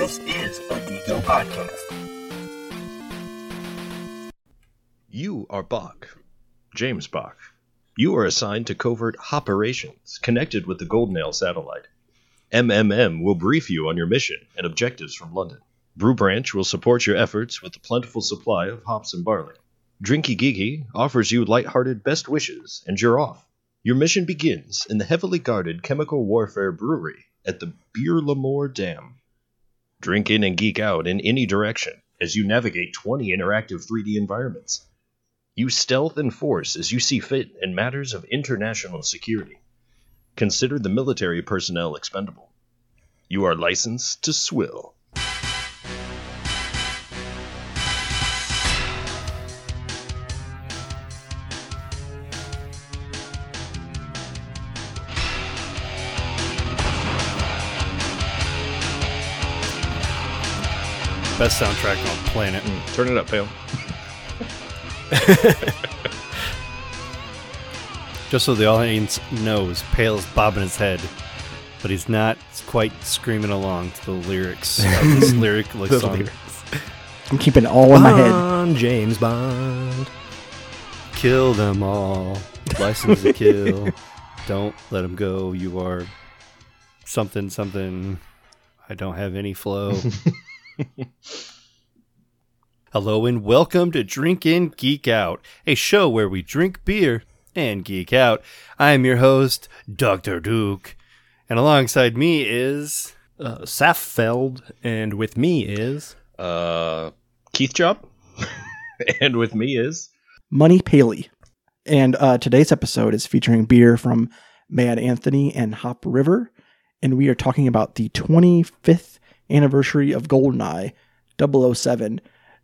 This is a Geeko podcast. You are Bach, James Bach. You are assigned to covert operations connected with the Goldenale satellite. MMM will brief you on your mission and objectives from London. Brew Branch will support your efforts with a plentiful supply of hops and barley. Drinky Geeky offers you light-hearted best wishes, and you're off. Your mission begins in the heavily guarded chemical warfare brewery at the Beer Lamore Dam. Drink in and geek out in any direction as you navigate 20 interactive 3D environments. Use stealth and force as you see fit in matters of international security. Consider the military personnel expendable. You are licensed to swill. Best soundtrack on the planet. Mm, turn it up, Pale. Just so the audience knows, Pale's bobbing his head, but he's not quite screaming along to the lyrics of this lyric like song. lyrics. I'm keeping it all in my head. Bond, James Bond. Kill them all. License to kill. Don't let them go. You are something, something. I don't have any flow. Hello and welcome to Drink In Geek Out, a show where we drink beer and geek out. I am your host, Dr. Duke, and alongside me is Uh, Saffeld, and with me is Uh, Keith Job. and with me is. Money Paley. And uh, today's episode is featuring beer from Mad Anthony and Hop River. And we are talking about the 25th anniversary of GoldenEye 007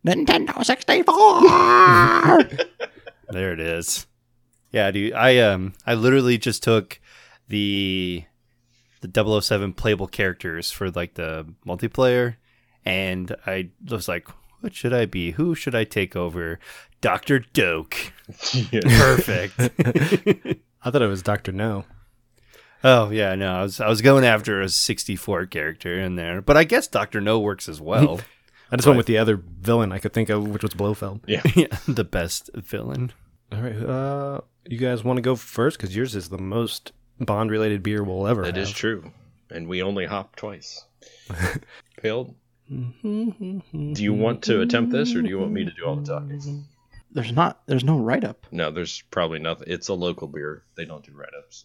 Nintendo 64. There it is. Yeah, dude. I um I literally just took the the 007 playable characters for like the multiplayer and I was like, what should I be? Who should I take over? Dr. Doak. Perfect. I thought it was Doctor No. Oh yeah, no, I was I was going after a 64 character in there. But I guess Dr. No works as well. I just went with the other villain I could think of, which was Blofeld. Yeah. yeah, the best villain. All right, uh, you guys want to go first because yours is the most Bond-related beer we'll ever. That is have. true. And we only hop twice. Pale, do you want to attempt this or do you want me to do all the talking? There's not, there's no write up. No, there's probably nothing. It's a local beer. They don't do write ups.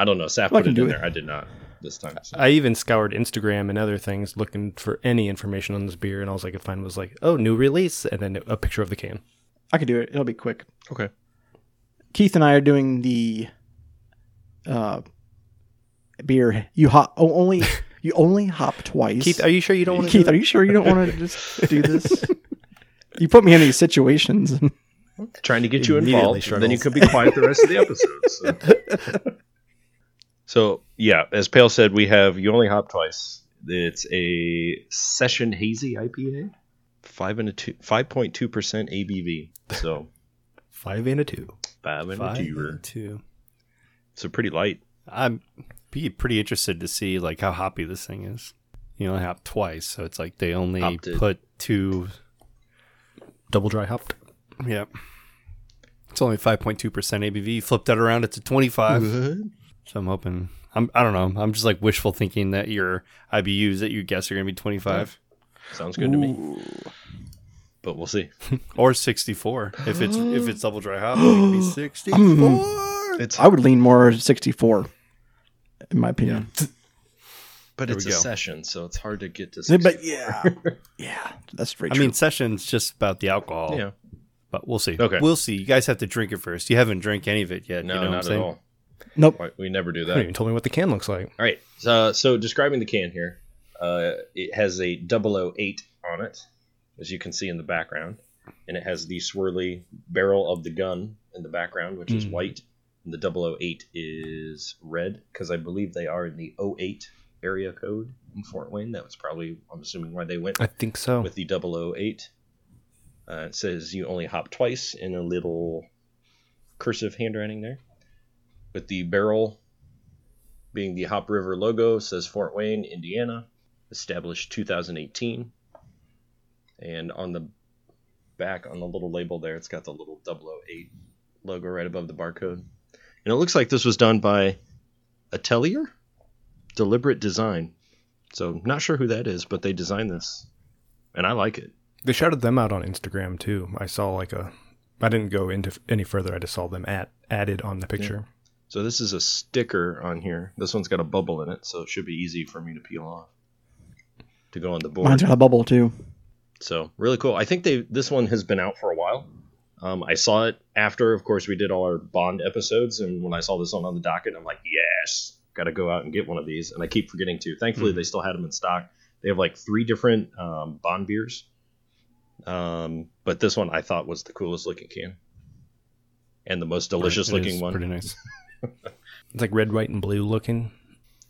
I don't know. Saf Well, I put can it do in it. there. I did not this time. so. I even scoured Instagram and other things looking for any information on this beer, and all I could find was like, "Oh, new release," and then a picture of the can. I can do it. It'll be quick. okay. Keith and I are doing the uh, beer. You hop, oh, only, you only hop twice. Keith, are you sure you don't want to? Keith, are you sure you don't want to just do this? you put me in these situations. Trying to get you involved. and Then you could be quiet the rest of the episode. So. So, yeah, as Pale said, we have You Only Hop Twice. It's a session hazy IPA. Five and a two, five point two percent ABV. So Five and a two. five and Five a two. and two. So pretty light. I'm be pretty interested to see like how hoppy this thing is. You only hop twice, so it's like they only Hopped it. put two. Double dry hopped. Yep. It's only five point two percent ABV. Flip that around, it's a twenty five. So I'm hoping. I'm. I don't know. I'm just like wishful thinking that your IBUs that you guess are gonna be twenty five Sounds good to me. But we'll see. or sixty four. If it's if it's double dry hop, it be sixty four. It's I would lean more 64, in my opinion. but There it's a go. session, so it's hard to get to. Yeah, 60. But yeah, yeah, that's very I true. mean, session's just about the alcohol. yeah, But we'll see. Okay. We'll see. You guys have to drink it first. You haven't drank any of it yet. no, you know what not I'm at saying? all. Nope. We never do You that. even told me what the can looks like. All right. So, so describing the can here, uh, it has a 008 on it, as you can see in the background, and it has the swirly barrel of the gun in the background, which is Mm. white. And the 008 is red because I believe they are in the 08 area code in Fort Wayne. That was probably, I'm assuming, why they went I think so. with the 008. Uh, it says you only hop twice in a little cursive handwriting there. With the barrel being the Hop River logo, says Fort Wayne, Indiana. established 2018. And on the back, on the little label there, it's got the little 008 logo right above the barcode. And it looks like this was done by Atelier Deliberate Design. So, not sure who that is, but they designed this. And I like it. They shouted them out on Instagram too. I saw like a. I didn't go into any further. I just saw them at, added on the picture. So, this is a sticker on here. This one's got a bubble in it, so it should be easy for me to peel off to go on the board. Mine's got a bubble too. So really cool. I think they this one has been out for a while. Um, I saw it after, of course, we did all our Bond episodes, and when I saw this one on the docket, I'm like, yes, got to go out and get one of these. And I keep forgetting to. Thankfully, they still had them in stock. They have like three different um, Bond beers, um, but this one I thought was the coolest looking can, and the most delicious It looking one. Pretty nice. It's like red, white, and blue looking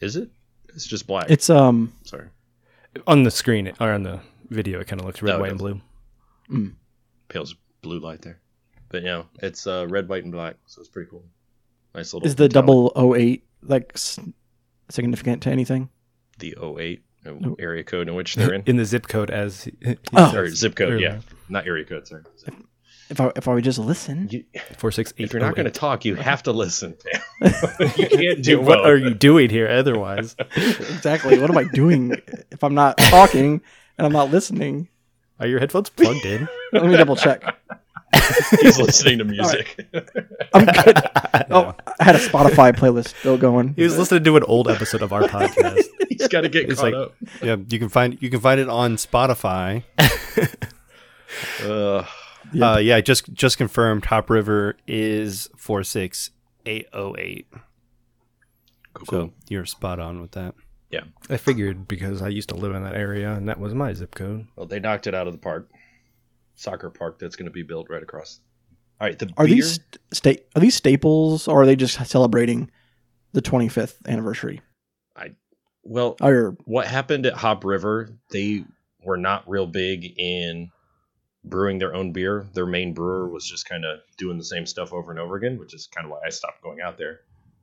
Is it? It's just black. It's um Sorry, on the screen or on the video. It kind of looks red, No, white, and blue. Mm. Pales blue light there. But yeah, it's uh, red, white, and black, so it's pretty cool. Nice little. is the metallic- double O eight like significant to anything? the 08 uh, No. area code in which they're in. In the zip code as he Oh. or zip code, earlier. yeah, not area code. Sorry. If I if I would just listen, You, Four six eight. if you're not going to oh talk, you have to listen. you can't do eight. what both. are you doing here otherwise? exactly. What am I doing if I'm not talking and I'm not listening? Are your headphones plugged in? Let me double check. He's listening to music. I'm good. Oh, I had a Spotify playlist still going. He was listening to an old episode of our podcast. He's got to get It's caught like- up. Yeah, you can find you can find it on Spotify. Uh, Yep. Uh, yeah, just just confirmed. Hop River is four six eight zero eight. cool, So cool. you're spot on with that. Yeah, I figured because I used to live in that area and that was my zip code. Well, they knocked it out of the park. Soccer park that's going to be built right across. All right, the Are beer. these sta- are these staples or are they just celebrating the 25th anniversary? I well, Or what happened at Hop River, they were not real big in brewing their own beer. Their main brewer was just kind of doing the same stuff over and over again, which is kind of why I stopped going out there.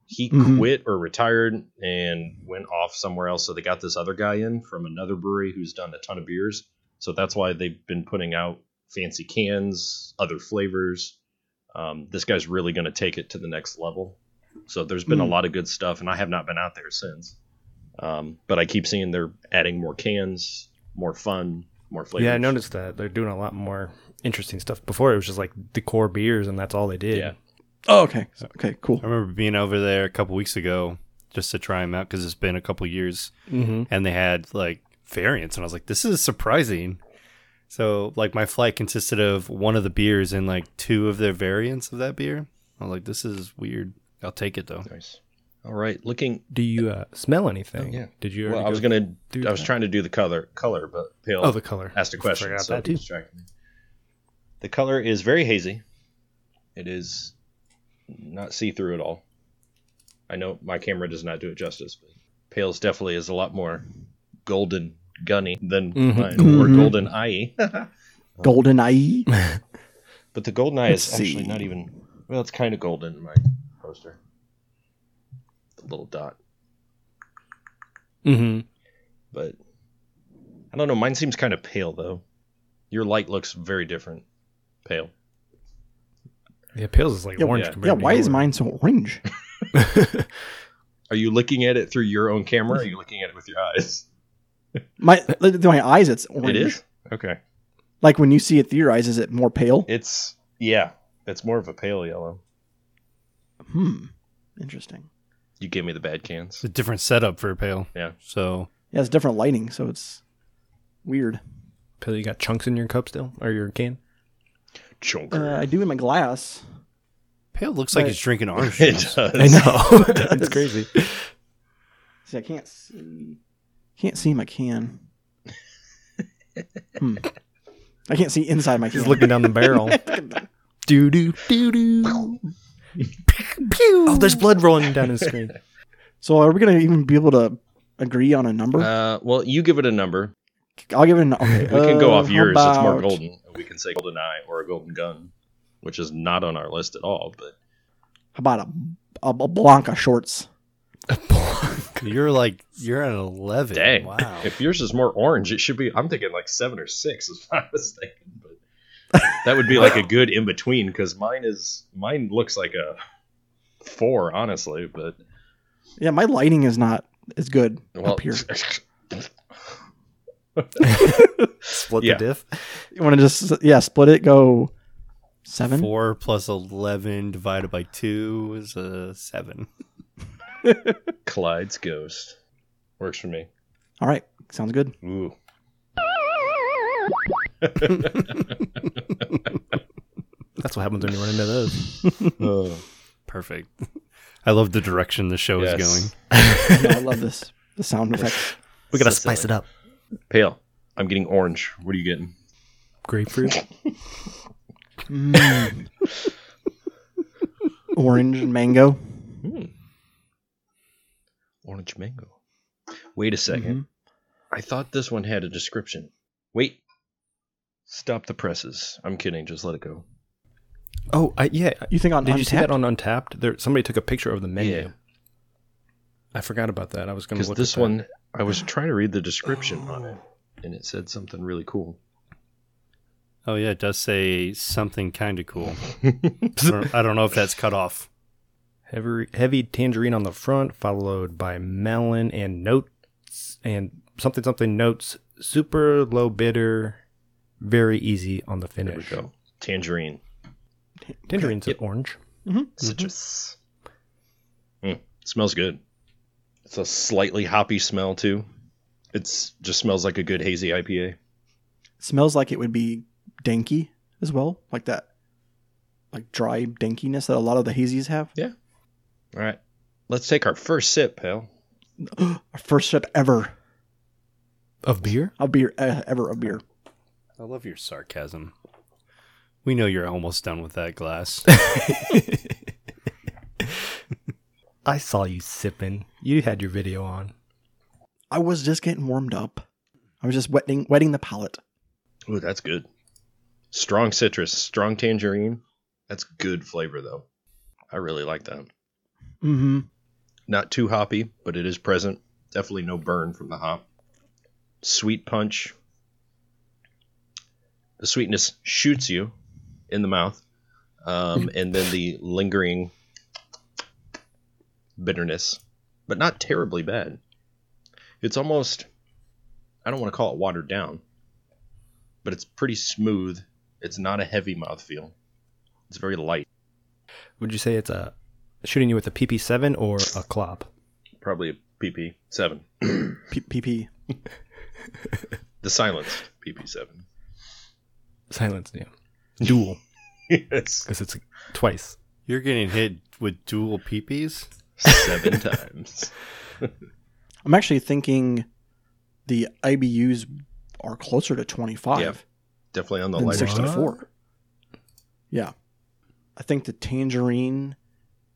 He Mhm. quit or retired and went off somewhere else. So they got this other guy in from another brewery who's done a ton of beers. So that's why they've been putting out fancy cans, other flavors. Um, this guy's really going to take it to the next level. So there's been a Mm. lot of good stuff, and I have not been out there since. Um, but I keep seeing they're adding more cans, more fun, more flavors. Yeah, I noticed that they're doing a lot more interesting stuff. Before it was just like the core beers and that's all they did. Yeah. oh, okay, okay, cool. I remember being over there a couple weeks ago just to try them out because it's been a couple years, Mm-hmm. and they had like variants, and I was like, this is surprising. So like my flight consisted of one of the beers and like two of their variants of that beer. I was like, this is weird. I'll take it though. Nice. All right, looking. Do you uh, smell anything? Oh, yeah. Did you? Well, I was gonna. through I was trying to do the color, color, but Pale Oh, the color. asked a question, Forgot so that too. distracted me. The color is very hazy. It is not see through at all. I know my camera does not do it justice, but Pale's definitely is a lot more golden gunny than Mhm. mine, or Mhm. golden eye. Golden eye. but the golden eye is Let's actually see. not even. Well, it's kind of golden in my poster. The little dot. Mm-hmm. but I don't know. Mine seems kind of pale though. Your light looks very different. Pale. Yeah, pale is like Yeah, orange. yeah. Yeah, to why is mine so orange? Are you looking at it through your own camera? Or are you looking at it with your eyes? My through my eyes, it's orange. It is. Okay. Like when you see it through your eyes, is it more pale? It's yeah. It's more of a pale yellow. Hmm. Interesting. You gave me the bad cans. It's a different setup for a pale. Yeah. So Yeah, it's different lighting, so it's weird. Pale, you got chunks in your cup still, or your can? Chunker. Uh, I do in my glass. pale looks like he's drinking orange it juice. does. I know. does. it's crazy. See, I can't see. Can't see my can. hmm. I can't see inside my can. He's looking down the barrel. do do do do. Oh, there's blood rolling down his screen. So, are we gonna even be able to agree on a number? Uh, well, you give it a number. I'll give it an. Okay, We can go uh, off how yours. It's more golden. We can say golden eye or a golden gun, which is not on our list at all. But How about a, a, a Blanka shorts? You're like you're at eleven. Dang. Wow. If yours is more orange, it should be. I'm thinking like seven or six is what I was thinking, but that would be like a good in between because mine is mine looks like a four, honestly. But Yeah, my lighting is not as good well, up here. Split Yeah. the diff. You want to just yeah split it? Go seven. Four plus eleven divided by two is a seven. Clyde's ghost works for me. All right, sounds good. Ooh, That's what happens when you run into those. Oh, Perfect. I love the direction the show is yes. going. Yeah, I love this. The sound effects. We gotta So spice silly. it up. Pale. I'm getting orange. What are you getting? Grapefruit. Mm. Orange and mango. Hmm. Orange mango. Wait a 2nd Mhm. I thought this one had a description. Wait. Stop the presses. I'm kidding. Just let it go. Oh, I, yeah. You think on Did you see that on Untappd? There, somebody took a picture of the menu. Yeah. I forgot about that. I was going to Because look. this at that. one, I was trying to read the description on it, oh. and it said something really cool. Oh yeah, it does say something kind of cool. I don't, I don't know if that's cut off. heavy, heavy tangerine on the front, followed by melon and notes and something something notes. Super low bitter, very easy on the There we finish. go. Tangerine. Tangerine's Yep. orange. Citrus. Mm, smells good. It's a slightly hoppy smell, too. It's just smells like a good hazy IPA. smells like it would be danky as well, like that, like dry dankiness that a lot of the hazies have. Yeah. All right. Let's take our first sip, pal. Our first sip ever Of beer? of beer, uh, ever of beer. I love your sarcasm. We know you're almost done with that glass. I saw you sipping. You had your video on. I was just getting warmed up. I was just wetting, wetting the palate. Ooh, that's good. Strong citrus, strong tangerine. That's good flavor, though. I really like that. Mm-hmm. Not too hoppy, but it is present. Definitely no burn from the hop. Sweet punch. The sweetness shoots you in the mouth, um, and then the lingering bitterness, but not terribly bad. It's almost, I don't want to call it watered down, but it's pretty smooth. It's not a heavy mouthfeel. It's very light. Would you say it's a shooting you with a PP7 or a Klobb? Probably a PP seven. PP. The silenced PP7. Silence, yeah. Dual, yes. because it's twice. you're getting hit with dual peepees. Seven times. I'm actually thinking the IBUs are closer to 25 Yeah, Definitely on the than lighter side. 64. Yeah. I think the tangerine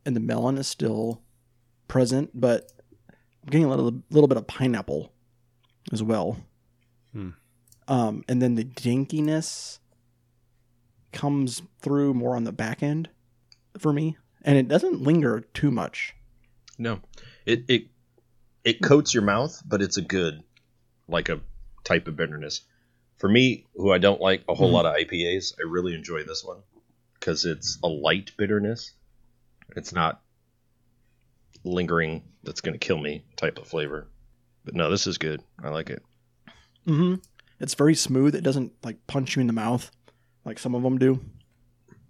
and the melon is still present, but I'm getting a little little bit of pineapple as well. Hmm. Um, and then the dinkiness comes through more on the back end for me, and it doesn't linger too much. No. It it it coats your mouth, but it's a good like a type of bitterness. For me, who I don't like a whole Mhm. lot of IPAs, I really enjoy this one because it's a light bitterness. It's not lingering that's going to kill me type of flavor. But no, this is good. I like it. Mm-hmm. It's very smooth. It doesn't like punch you in the mouth like some of them do.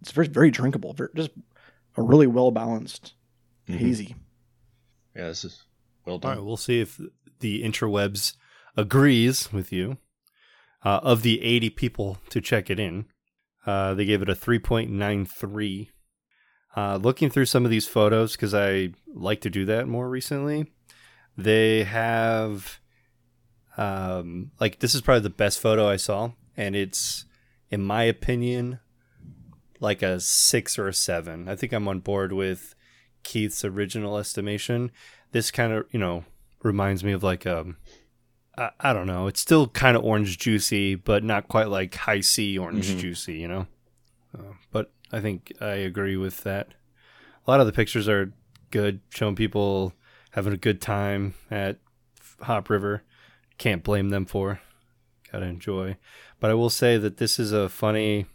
It's very very drinkable. Very, just a really well balanced Mhm. hazy. Yeah, this is well done. right, we'll see if the interwebs agrees with you. Uh, of the 80 people to check it in, uh, they gave it a 3.93. Uh, looking through some of these photos, because I like to do that more recently, they have, um, like, this is probably the best photo I saw, and it's, in my opinion, like a six or a seven. I think I'm on board with Keith's original estimation this kind of you know reminds me of like um I, I don't know it's still kind of orange juicy but not quite like Hi-C orange Mhm. juicy you know uh, but I think I agree with that a lot of the pictures are good showing people having a good time at Hop River. Can't blame them for. Gotta enjoy. But I will say that this is a funny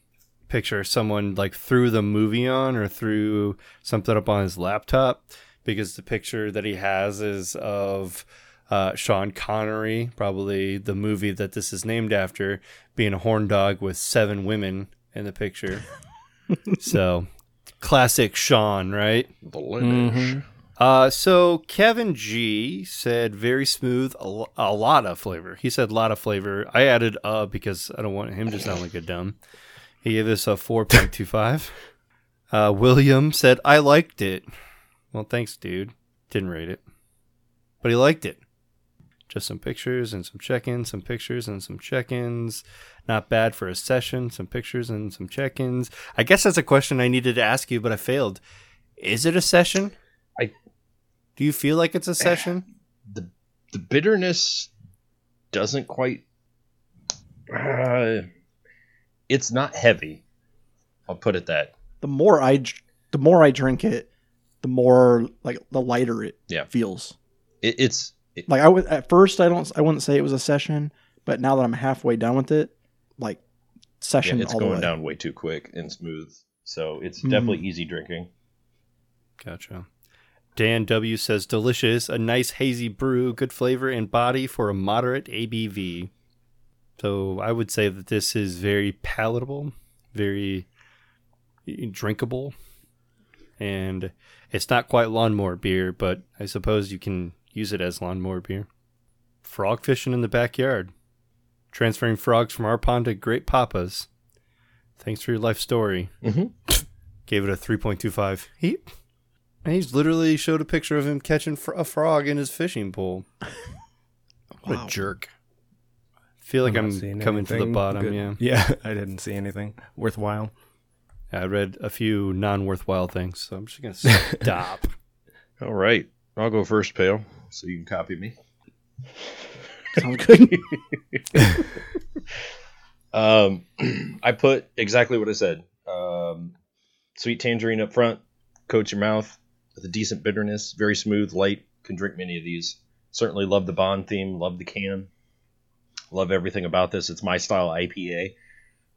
picture someone like threw the movie on or threw something up on his laptop because the picture that he has is of uh, Sean Connery, probably the movie that this is named after, being a horn dog with seven women in the picture. so, classic Sean, right? The lineage. Uh, so Kevin G said very smooth, a, a lot of flavor. He said a lot of flavor. I added uh because I don't want him to sound like a dumb. He gave this a 4.25. Uh, William said, I liked it. Well, thanks, dude. Didn't rate it, but he liked it. Just some pictures and some check ins, some pictures and some check ins. Not bad for a session, some pictures and some check ins. I guess that's a question I needed to ask you, but I failed. Is it a session? I- Do you feel like it's a session? the the bitterness doesn't quite uh, it's not heavy i'll put it that The more I the more I drink it, the more like the lighter it Yeah. feels. it, it's it, Like I would at first I don't I wouldn't say it was a session, but now that I'm halfway done with it, like yeah, session it's all the going way. down way too quick and smooth so it's Mhm. definitely easy drinking Gotcha. Dan W says delicious, a nice hazy brew, good flavor and body for a moderate ABV. So I would say that this is very palatable, very drinkable, and it's not quite lawnmower beer, but I suppose you can use it as lawnmower beer. Frog fishing in the backyard, transferring frogs from our pond to Great Papa's. Thanks for your life story. Mhm. Gave it a 3.25. He and he's literally showed a picture of him catching fr- a frog in his fishing pole. What Wow. a jerk. feel like not I'm, coming to the bottom, good. yeah. Yeah, I didn't see anything worthwhile. I read a few non worthwhile things, so I'm just going to stop. all right i'll go first pale so you can copy me Sounds good. Um, I put exactly what I said. Um, sweet tangerine up front, coat your mouth with a decent bitterness, very smooth, light. Can drink many of these. Certainly love the Bond theme, love the can, love everything about this. It's my style IPA,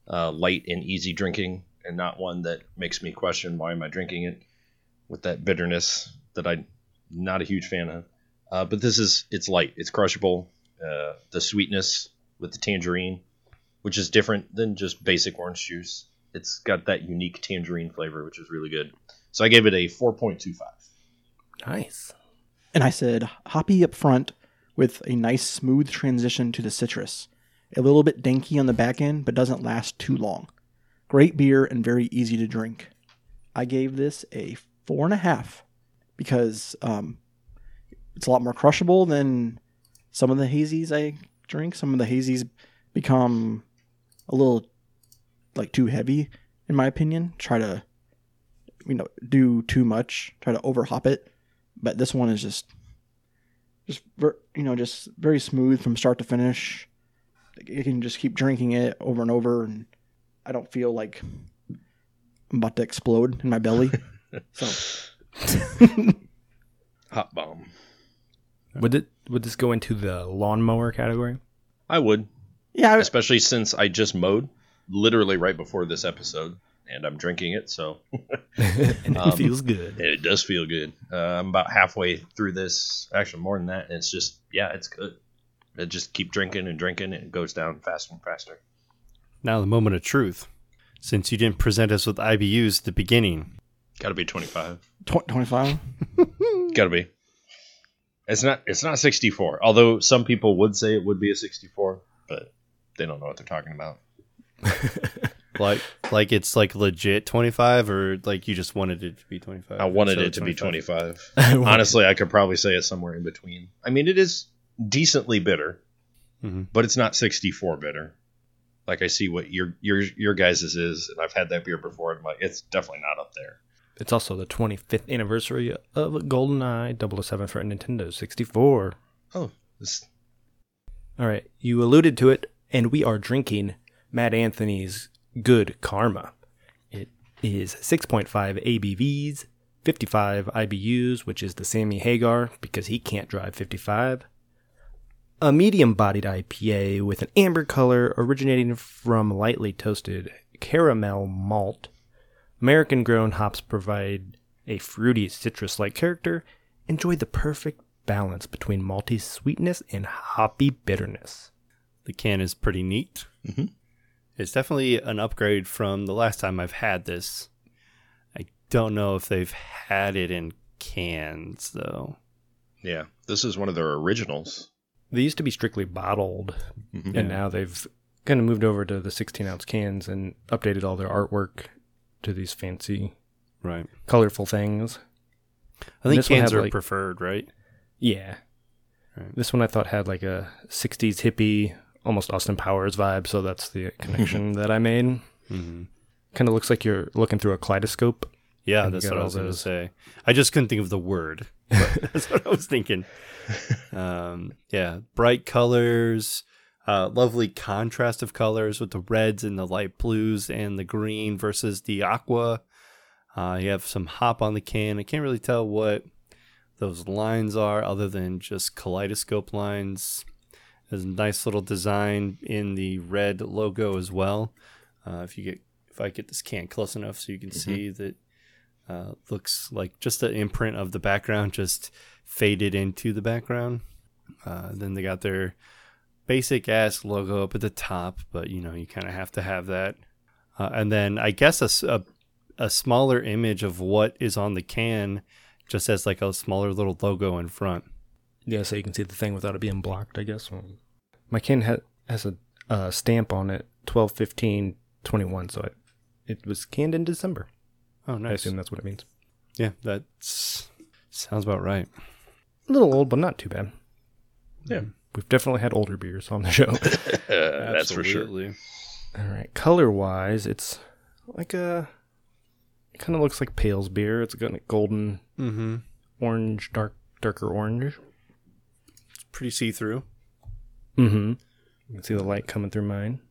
uh, light and easy drinking, and not one that makes me question why am I drinking it with that bitterness that I'm not a huge fan of. Uh, but this is it's light, it's crushable. Uh, the sweetness with the tangerine which is different than just basic orange juice. It's got that unique tangerine flavor, which is really good. So I gave it a 4.25. Nice. and I said hoppy up front with a nice smooth transition to the citrus. A little bit danky on the back end, but doesn't last too long. Great beer and very easy to drink. I gave this a four and a half because um, it's a lot more crushable than some of the hazies I drink. Some of the hazies become a little like too heavy, in my opinion. Try to you know do too much, try to over hop it. But this one is just just ver- you know just very smooth from start to finish. You can just keep drinking it over and over, and I don't feel like I'm about to explode in my belly. so Hot bomb. Would it would this go into the lawnmower category? I would, yeah, I- especially since I just mowed literally right before this episode, and I'm drinking it, so Um, it feels good. it does feel good. Uh, I'm about halfway through this, actually more than that, and it's just yeah, it's good. I just keep drinking and drinking, and it goes down faster and faster. now, the moment of truth. Since you didn't present us with IBUs at the beginning, Got to be 25. tw- 25. Got to be. It's not. It's not 64. Although some people would say it would be a 64, but they don't know what they're talking about. like like it's like legit 25 or like you just wanted it to be 25 I wanted So it to be 25. 25. Honestly, I could probably say it somewhere in between. I mean, it is decently bitter, Mhm. but it's not 64 bitter. Like I see what your your your guys' is, and I've had that beer before, and I'm like, it's definitely not up there. It's also the 25th anniversary of GoldenEye 007 for Nintendo 64. Oh, this All right, you alluded to it, and we are drinking Mad Anthony's Good Karma. It is 6.5 ABVs, 55 IBUs, which is the Sammy Hagar because he can't drive 55. A medium bodied IPA with an amber color originating from lightly toasted caramel malt. American grown hops provide a fruity citrus like character. Enjoy the perfect balance between malty sweetness and hoppy bitterness. The can is pretty neat. Mhm. It's definitely an upgrade from the last time I've had this. I don't know if they've had it in cans though. Yeah, this is one of their originals. They used to be strictly bottled, Mhm. and now they've kind of moved over to the 16 ounce cans and updated all their artwork to these fancy, Right. colorful things. I think this one cans had, are like- preferred, right? Yeah. Right. This one I thought had like a 60s hippie, almost Austin Powers vibe, so that's the connection that I made. Mm-hmm. Kind of looks like you're looking through a kaleidoscope. Yeah, that's what I was going to say. I just couldn't think of the word. That's what I was thinking. Um, yeah, bright colors, uh, lovely contrast of colors with the reds and the light blues and the green versus the aqua. Uh, you have some hop on the can. I can't really tell what those lines are other than just kaleidoscope lines. There's a nice little design in the red logo as well. Uh, if you get if I get this can close enough so you can see that uh, looks like just the imprint of the background just faded into the background. Uh, then they got their basic ass logo up at the top, but you know you kind of have to have that. Uh, and then I guess a a smaller image of what is on the can, just as like a smaller little logo in front. Yeah, so you can see the thing without it being blocked, I guess. My can ha- has a uh, stamp on it, 12 15 21, so it, it was canned in December. Oh, nice. I assume that's what it means. Yeah, that sounds about right. A little old, but not too bad. Yeah. We've definitely had older beers on the show. that's for sure. All right. Color wise, it's like a. It Kind of looks like Pale's beer. It's got a golden, Mm-hmm. orange, dark, darker orange. Pretty see through. Mm-hmm. You can see the light coming through mine.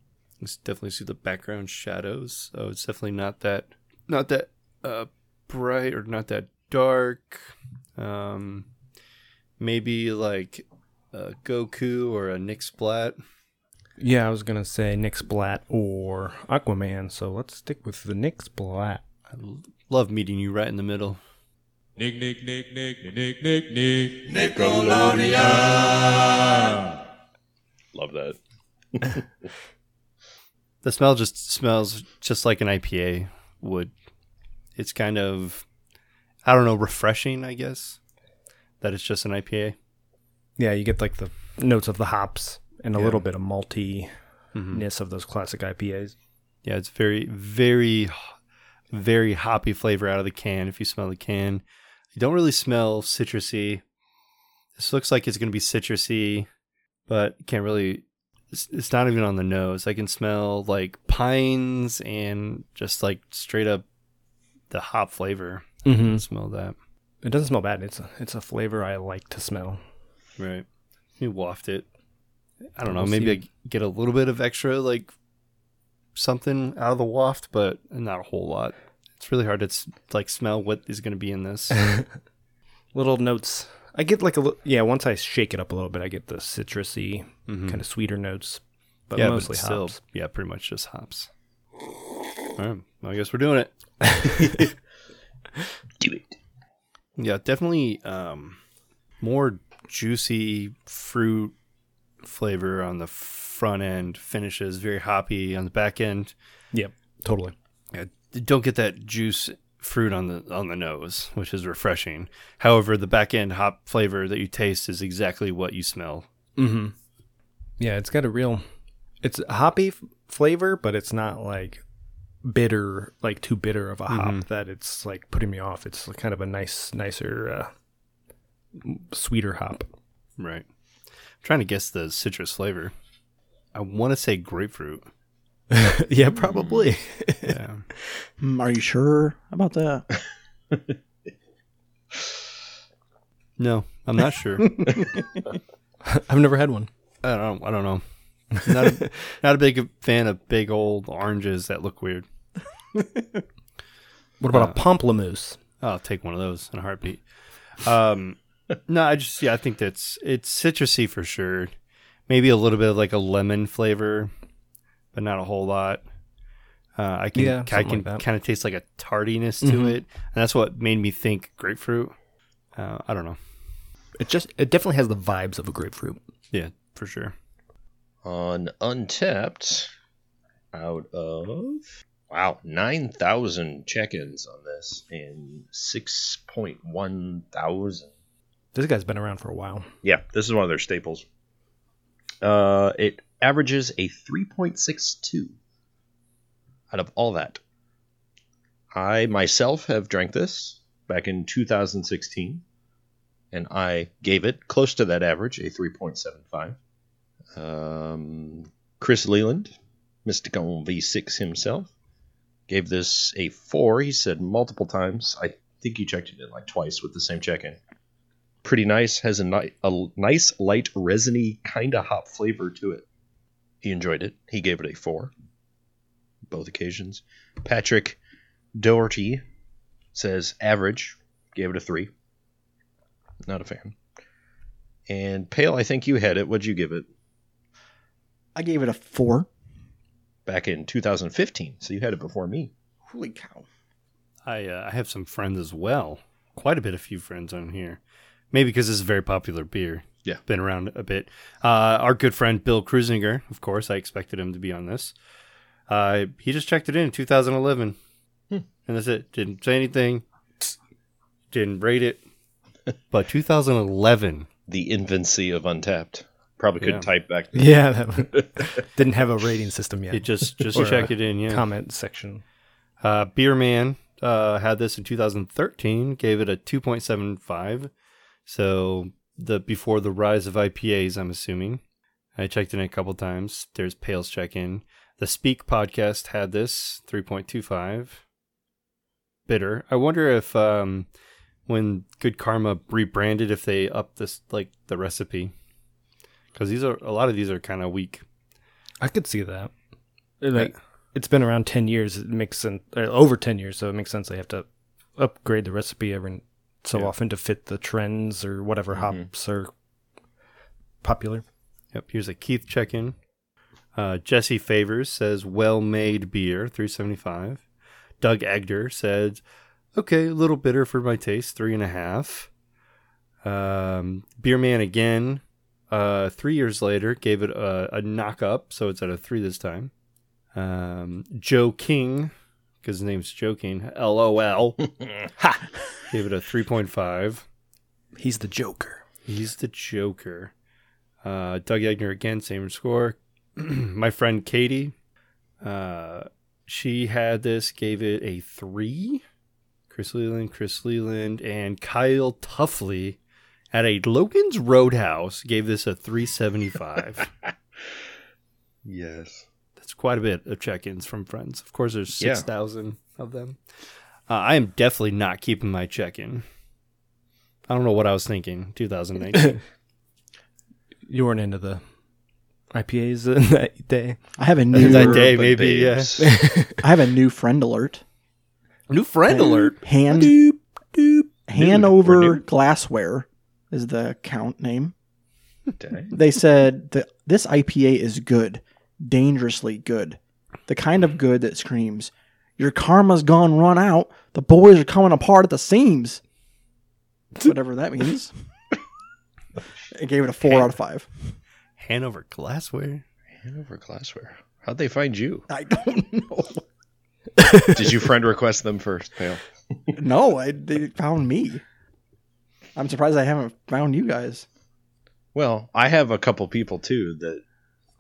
You can definitely see the background shadows. Oh, it's definitely not that not that uh bright or not that dark. Um maybe like a Goku or a Nick Splat. Yeah, I was gonna say Nick Splat or Aquaman, so let's stick with the Nick Splat. I l- love meeting you right in the middle. Nick, Nick, Nick, Nick, Nick, Nick, Nick, Nickelodeon. Love that. The smell just smells just like an IPA would. It's kind of I don't know, refreshing, I guess. That it's just an IPA. Yeah, you get like the notes of the hops and a Yeah. little bit of maltiness Mhm. of those classic IPAs. Yeah, it's very, very, very hoppy flavor out of the can. If you smell the can, you don't really smell citrusy. This looks like it's going to be citrusy, but can't really. It's, it's not even on the nose. I can smell like pines and just like straight up the hop flavor. Mm-hmm. Smell that. It doesn't smell bad. It's a, it's a flavor I like to smell. Right. You waft it. I don't know. We'll Maybe see. I get a little bit of extra like something out of the waft, but not a whole lot. It's really hard to like smell what is going to be in this. Little notes. I get like a little, yeah, once I shake it up a little bit, I get the citrusy, Mhm. kind of sweeter notes, but yeah, mostly but still, hops. yeah, pretty much just hops. All right, well, I guess we're doing it. Do it. Yeah, definitely um, more juicy fruit flavor on the front end. Finishes very hoppy on the back end. Yep, totally. Yeah, don't get that juice fruit on the on the nose, which is refreshing. However, the back end hop flavor that you taste is exactly what you smell. Mm-hmm. Yeah, it's got a real, it's a hoppy f- flavor, but it's not like bitter, like too bitter of a hop that it's like putting me off. It's kind of a nice, nicer, uh, sweeter hop. Right. I'm trying to guess the citrus flavor. I want to say grapefruit. yeah, probably. Yeah. Hmm, are you sure about that? no, I'm not sure. I've never had one. I don't. I don't know. Not a, not a big fan of big old oranges that look weird. What about a pamplemousse? I'll take one of those in a heartbeat. Um, no, I just yeah, I think that's it's citrusy for sure. Maybe a little bit of like a lemon flavor, but not a whole lot. Uh, I can Yeah, I can like kind of taste like a tardiness to Mhm. it, and that's what made me think grapefruit. Uh, I don't know. It just it definitely has the vibes of a grapefruit. Yeah, for sure. On Untappd, out of wow, nine thousand check-ins on this and six point one thousand. This guy's been around for a while. Yeah, this is one of their staples. Uh, it averages a three point six two out of all that. I myself have drank this back in 2016, and I gave it close to that average, a 3.75. Um, Chris Leland, Mysticon V6 himself, gave this a 4. He said multiple times. I think he checked it in like twice with the same check in. Pretty nice, has a, ni- a nice, light, resiny, kind of hop flavor to it. He enjoyed it. He gave it a 4. Both occasions. Patrick Doherty says average, gave it a 3. Not a fan. And Pale, I think you had it. What'd you give it? I gave it a four. Back in 2015, so you had it before me. Holy cow! I uh, I have some friends as well. Quite a bit of few friends on here. Maybe because this is a very popular beer. Yeah. Been around a bit. Uh, our good friend Bill Krusinger, of course, I expected him to be on this. Uh, he just checked it in 2011. Hmm. And that's it. Didn't say anything. Didn't rate it. but 2011. The infancy of Untappd. Probably couldn't Yeah. type back then. Yeah, that didn't have a rating system yet. It just just Or a checked it in, yeah. comment section. Uh, Beer Man uh, had this in 2013, gave it a 2.75. So the before the rise of IPAs, I'm assuming. I checked in a couple times. There's Pale's check in. The Speak podcast had this 3.25. Bitter. I wonder if um, when Good Karma rebranded, if they upped this like the recipe, because these are a lot of these are kind of weak. I could see that. Like it's been around ten years. It makes sense. Uh, over ten years, so it makes sense they have to upgrade the recipe every so Yeah. often to fit the trends or whatever hops are popular. Yep, here's a Keith check in. Uh, Jesse Favors says, well made beer, 375. Doug Egder said, okay, a little bitter for my taste, three and a half. Um, Beer Man again, uh, three years later, gave it a, a knock up, so it's at a three this time. Um, Joe King, because his name's joking. LOL, Ha! gave it a 3.5. He's the Joker. He's the Joker. Uh, Doug Egner again, same score. My friend Katie, uh, she had this, gave it a three. Chris Leland, Chris Leland, and Kyle Tuffley at a Logan's Roadhouse gave this a 375. Yes. That's quite a bit of check-ins from friends. Of course, there's Yeah. 6,000 of them. Uh, I am definitely not keeping my check-in. I don't know what I was thinking. 2019. You weren't into the IPAs that day. I have a new That day, maybe, yeah. I have a new friend alert. New friend alert. Hand Doop, doop. Hanover New. Glassware is the account name. Dang. They said that this IPA is good, dangerously good. The kind of good that screams, "Your karma's gone run out. The boys are coming apart at the seams." Whatever that means. I gave it a four out of five. Hanover Glassware. Hanover Glassware. How'd they find you? I don't know. Did you friend request them first, Pale? No, I, they found me. I'm surprised I haven't found you guys. Well, I have a couple people too that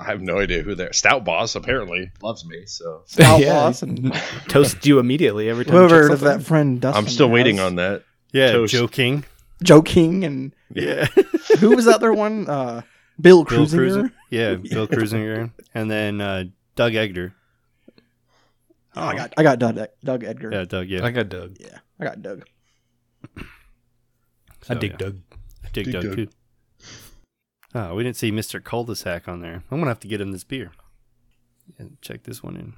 I have no idea who they're. Stout Boss apparently loves me, so Stout Yeah. Boss and Toast you immediately every time. you whoever check that friend Dustin. I'm still waiting has. on that. Yeah, Toast. Joe King. Joe King and Yeah. who was that other one? Uh, Bill Bill Cruisinger. Yeah, Bill Cruisinger. And then uh, Doug Egder. Oh, I got I got Doug, Doug Edgar. Yeah, Doug, yeah. I got Doug. Yeah, I got Doug. I dig yeah. Doug. I dig Dig Doug, Doug. too. Oh, we didn't see Mr. Cul-de-sac on there. I'm going to have to get him this beer. And check this one in.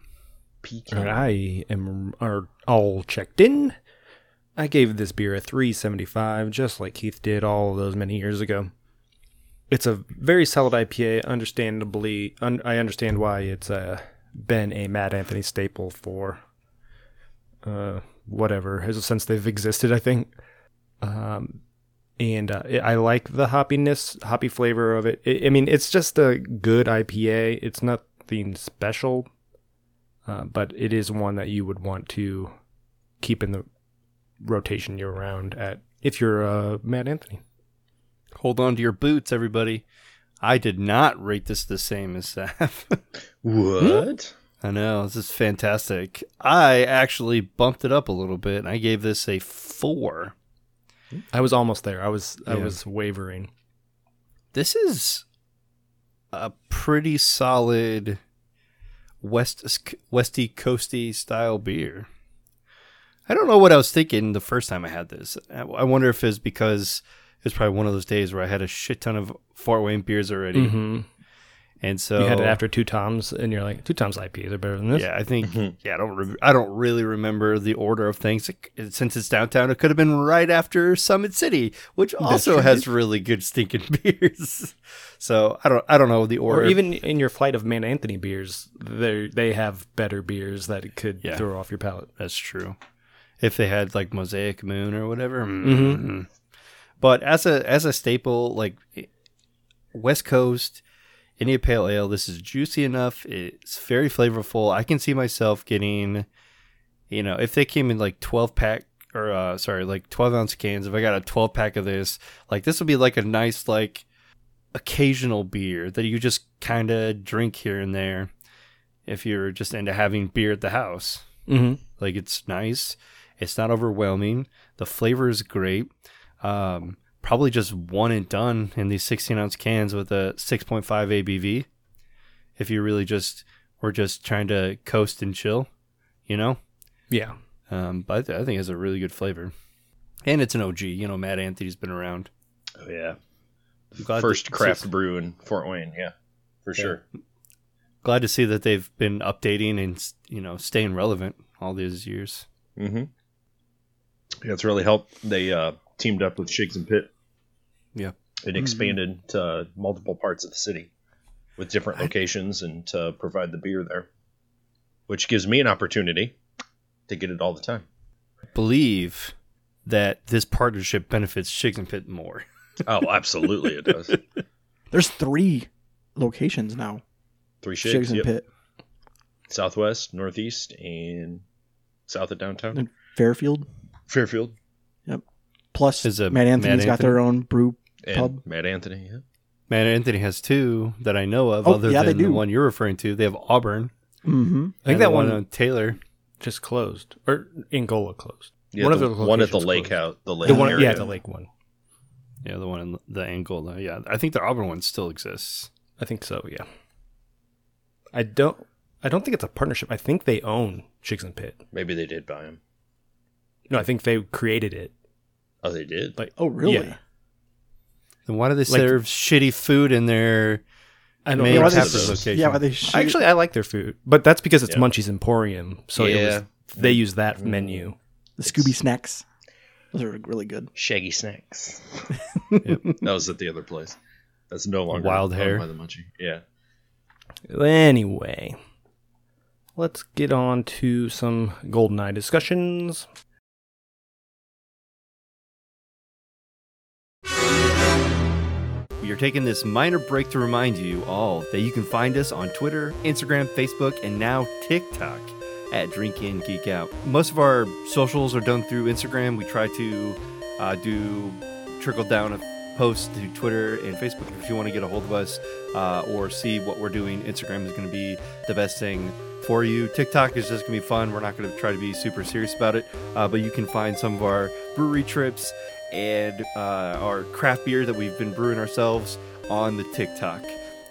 Peaking. All right, I am are all checked in. I gave this beer a 375, just like Keith did all of those many years ago. It's a very solid IPA. Understandably, un- I understand why it's uh, been a Mad Anthony staple for uh, whatever since they've existed. I think, um, and uh, I like the hoppiness, hoppy flavor of it. I I mean, it's just a good IPA. It's nothing special, uh, but it is one that you would want to keep in the rotation year round at if you're uh, Mad Anthony. Hold on to your boots, everybody. I did not rate this the same as Saf. What? I know this is fantastic. I actually bumped it up a little bit. and I gave this a four. I was almost there. I was I Yeah. was wavering. This is a pretty solid west westy coasty style beer. I don't know what I was thinking the first time I had this. I wonder if it's because it was probably one of those days where I had a shit ton of Fort Wayne beers already, hmm and so you had it after two toms, and you're like, two toms IPAs are better than this. Yeah, I think Mhm. yeah, I don't re- I don't really remember the order of things It- since it's downtown. It could have been right after Summit City, which also true. has really good stinking beers. So I don't I don't know the order. Or even in your flight of Mad Anthony beers, they they have better beers that could Yeah. throw off your palate. That's true. If they had like Mosaic Moon or whatever. Mhm. mm. But as a as a staple, like West Coast India Pale Ale, this is juicy enough. It's very flavorful. I can see myself getting, you know, if they came in like twelve pack or uh sorry, like twelve ounce cans. If I got a twelve pack of this, like this would be like a nice like occasional beer that you just kind of drink here and there. If you're just into having beer at the house. Mm-hmm. Like it's nice. It's not overwhelming. The flavor is great. Um, probably just one and done in these 16 ounce cans with a 6.5 ABV. If you really just were just trying to coast and chill, you know. Yeah. Um, but I, think it has a really good flavor, and it's an OG. You know, Mad Anthony's been around. Oh yeah. Glad First that- craft brew in Fort Wayne. Yeah, for sure. Glad to see that they've been updating and you know staying relevant all these years. Mm-hmm. Yeah, it's really helped. They uh, teamed up with Shigs and Pit. Yeah. It mm-hmm. expanded to multiple parts of the city with different locations and to provide the beer there, which gives me an opportunity to get it all the time. Believe that this partnership benefits Shigs and Pit more. Oh, absolutely, it does. There's three locations now. Three Shigs Shigs, and yep. Pit, Southwest, Northeast, and south of downtown. And- Fairfield. Fairfield Plus, Is a Mad Anthony's Mad got Anthony? their own brew. and Pub. Mad Anthony. Yeah. Mad Anthony has two that I know of, Oh, other yeah, they than the one you're referring to. They have Auburn. Mm-hmm. I think and that the one on Taylor. just closed, or Angola closed. Yeah, One the, of the one at the lake closed. house, the lake The one, area. yeah, the lake one. Yeah, the one in the Angola. Yeah, I think the Auburn one still exists. I think so. Yeah. I don't. I don't think it's a partnership. I think they own Shigs and Pit. Maybe they did buy him. No, I think they created it. Oh, they did. Like, Oh, really? Yeah. Then why do they Like- serve shitty food in their I don't main Yeah, know. why they, location? yeah, why they shoot? Actually, I like their food, but that's because it's Yeah. Munchie's Emporium. So it Yeah. was, they use that mm. menu. the Scooby snacks. Those are really good. Shaggy Snacks. Yep. That was at the other place. That's no longer Wild owned Hair. by the Munchie. Yeah. Anyway, let's get on to some GoldenEye discussions. Are taking this minor break to remind you all that you can find us on Twitter, Instagram, Facebook, and now TikTok at Drink In Geek Out. Most of our socials are done through Instagram. We try to uh, do trickle down a post to Twitter and Facebook if you want to get a hold of us uh, or see what we're doing. Instagram is going to be the best thing for you. TikTok is just going to be fun. We're not going to try to be super serious about it, uh, but you can find some of our brewery trips and uh, our craft beer that we've been brewing ourselves on the TikTok.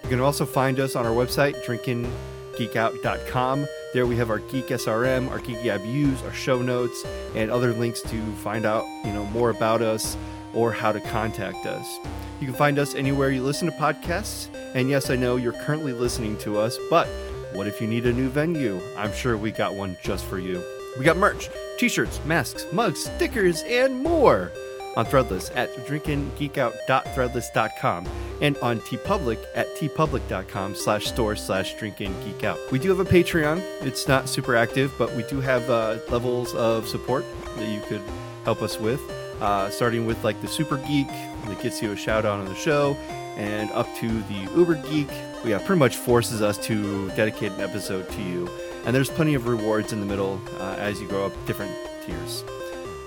You can also find us on our website, drinkinggeekout.com. There we have our Geek SRM, our Geeky IBUs, our show notes, and other links to find out, you know, more about us or how to contact us. You can find us anywhere you listen to podcasts. And yes, I know you're currently listening to us, but what if you need a new venue? I'm sure we got one just for you. We got merch, t-shirts, masks, mugs, stickers, and more on Threadless at drinkandgeekout.threadless.com and on TeePublic at teepublic.com slash store slash drinkandgeekout. We do have a Patreon. It's not super active, but we do have uh, levels of support that you could help us with, uh, starting with like the Super Geek that gets you a shout out on the show and up to the Uber Geek. Yeah, pretty much forces us to dedicate an episode to you. And there's plenty of rewards in the middle uh, as you grow up different tiers.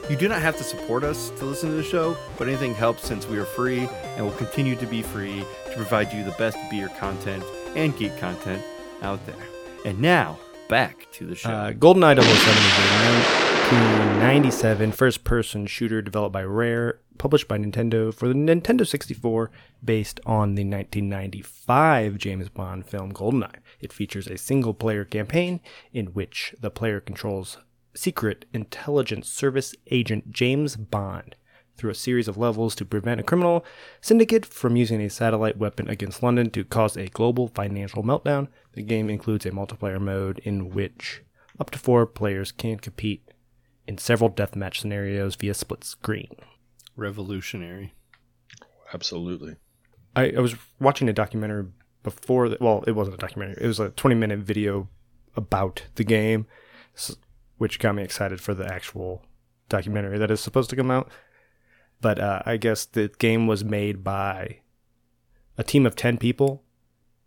You do not have to support us to listen to the show, but anything helps since we are free and will continue to be free to provide you the best beer content and geek content out there. And now, back to the show. Uh, GoldenEye 007 is a 1997 first person shooter developed by Rare, published by Nintendo for the Nintendo 64, based on the 1995 James Bond film GoldenEye. It features a single player campaign in which the player controls secret intelligence service agent James Bond through a series of levels to prevent a criminal syndicate from using a satellite weapon against London to cause a global financial meltdown. The game includes a multiplayer mode in which up to four players can compete in several deathmatch scenarios via split screen. Revolutionary. Absolutely. I, I was watching a documentary before that. Well, it wasn't a documentary. It was a 20 minute video about the game, s- which got me excited for the actual documentary that is supposed to come out. But uh, I guess the game was made by a team of 10 people.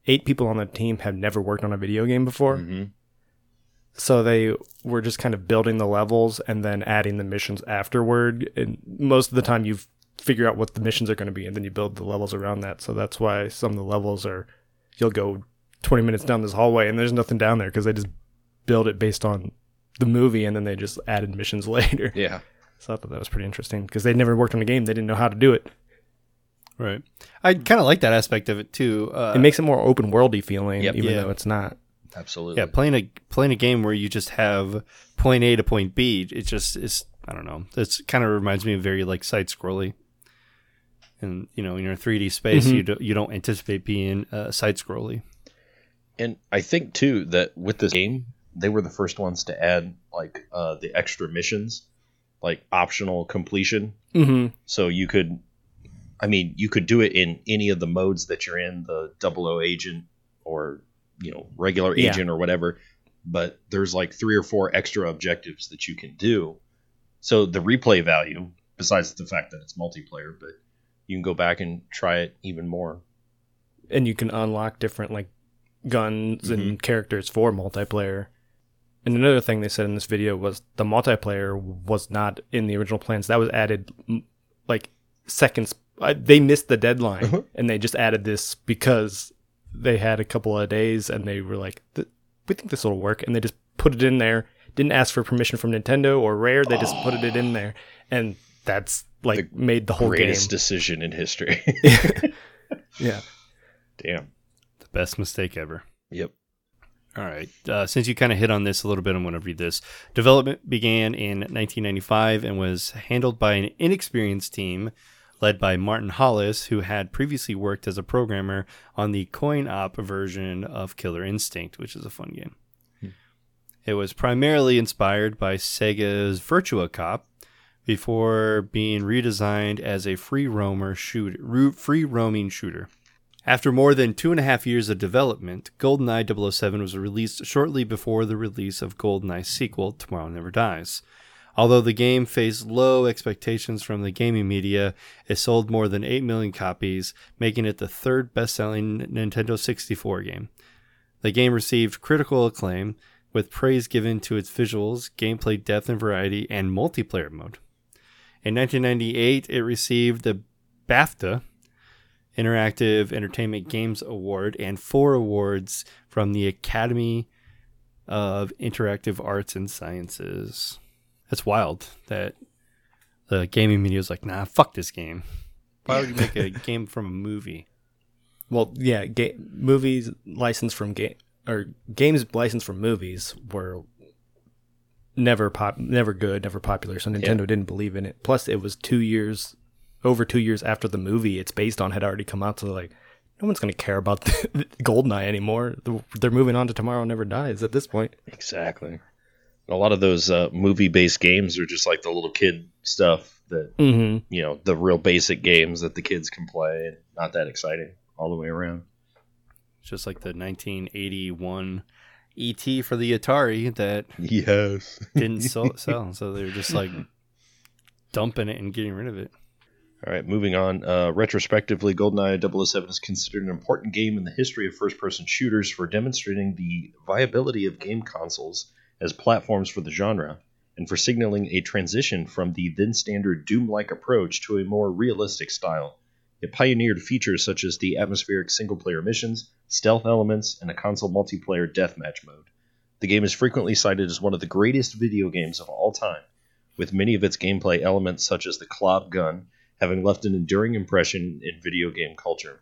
Eight people on the team have never worked on a video game before. hmm So they were just kind of building the levels and then adding the missions afterward. And most of the time, you figure out what the missions are going to be, and then you build the levels around that. So that's why some of the levels are you'll go 20 minutes down this hallway and there's nothing down there because they just build it based on the movie and then they just added missions later. Yeah. So I thought that was pretty interesting because they'd never worked on a game, they didn't know how to do it. Right. I kind of like that aspect of it too. Uh, It makes it more open worldy feeling, Yep. even Yeah. though it's not. Absolutely. yeah, playing a playing a game where you just have point A to point B. It just is. I don't know. It's kind of reminds me of very like side scrolly. And you know, in your 3D space, Mhm. you do, you don't anticipate being uh, side scrolly. And I think too that with this game, they were the first ones to add like uh, the extra missions, like optional completion. Mm-hmm. So you could, I mean, you could do it in any of the modes that you're in, the double O agent or you know regular Yeah. agent or whatever. But there's like three or four extra objectives that you can do. So the replay value, besides the fact that it's multiplayer, but you can go back and try it even more. and you can unlock different like guns Mm-hmm. and characters for multiplayer. And another thing they said in this video was the multiplayer was not in the original plans. That was added like seconds. uh, They missed the deadline, Uh-huh. and they just added this because they had a couple of days, and they were like, "We think this will work," and they just put it in there. Didn't ask for permission from Nintendo or Rare. They just put it in there, and that's like made the whole Greatest game. decision in history. Yeah. Damn. The best mistake ever. Yep. All right. Uh, since you kind of hit on this a little bit, I'm going to read this. Development began in 1995 and was handled by an inexperienced team led by Martin Hollis, who had previously worked as a programmer on the coin op version of Killer Instinct, which is a fun game. It was primarily inspired by Sega's Virtua Cop before being redesigned as a free roamer shooter, free roaming shooter. After more than two and a half years of development, GoldenEye 007 was released shortly before the release of GoldenEye's sequel, Tomorrow Never Dies. Although the game faced low expectations from the gaming media, it sold more than 8 million copies, making it the third best selling Nintendo 64 game. The game received critical acclaim, with praise given to its visuals, gameplay depth and variety, and multiplayer mode. In 1998, it received the BAFTA Interactive Entertainment Games Award and four awards from the Academy of Interactive Arts and Sciences. That's wild that the gaming media is like, nah, fuck this game. Why would you make a game from a movie? Well, yeah, ga- movies licensed from game or games licensed from movies were never pop, never good, never popular. So Nintendo didn't believe in it. Plus, it was two years, over two years after the movie it's based on had already come out. So like, no one's gonna care about the, Goldeneye anymore. The- They're moving on to Tomorrow Never Dies at this point. Exactly. A lot of those uh, movie-based games are just like the little kid stuff that Mm-hmm. you know, the real basic games that the kids can play. Not that exciting all the way around. It's just like the 1981 ET E for the Atari that Yes. didn't sell, sell. So they were just like dumping it and getting rid of it. All right, moving on. Uh, retrospectively, GoldenEye 007 is considered an important game in the history of first person shooters for demonstrating the viability of game consoles as platforms for the genre, and for signaling a transition from the then standard Doom like approach to a more realistic style. It pioneered features such as the atmospheric single player missions, stealth elements, and a console multiplayer deathmatch mode. The game is frequently cited as one of the greatest video games of all time, with many of its gameplay elements, such as the Klobb gun, having left an enduring impression in video game culture.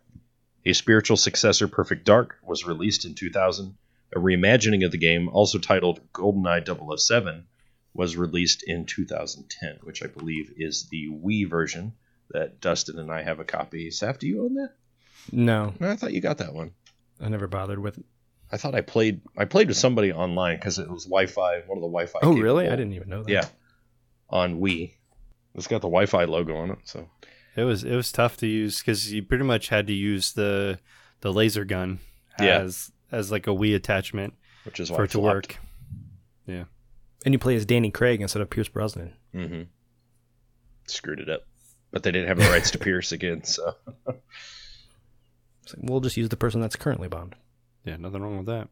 A spiritual successor, Perfect Dark, was released in 2000. A reimagining of the game, also titled GoldenEye 007, was released in 2010, which I believe is the Wii version that Dustin and I have a copy. Saf, do you own that? No, No, I thought you got that one. I never bothered with it. I thought I played. I played with somebody online because it was Wi-Fi. One of the Wi-Fi. Oh, really? I didn't even know that. Yeah, on Wii. It's got the Wi-Fi logo on it, so It was it was tough to use because you pretty much had to use the the laser gun Yeah. as as like a Wii attachment which is why for it to work. Yeah, And you play as Danny Craig instead of Pierce Brosnan. Mm-hmm. Screwed it up, but they didn't have the rights to Pierce again. So It's like, we'll just use the person that's currently Bond. Yeah, nothing wrong with that.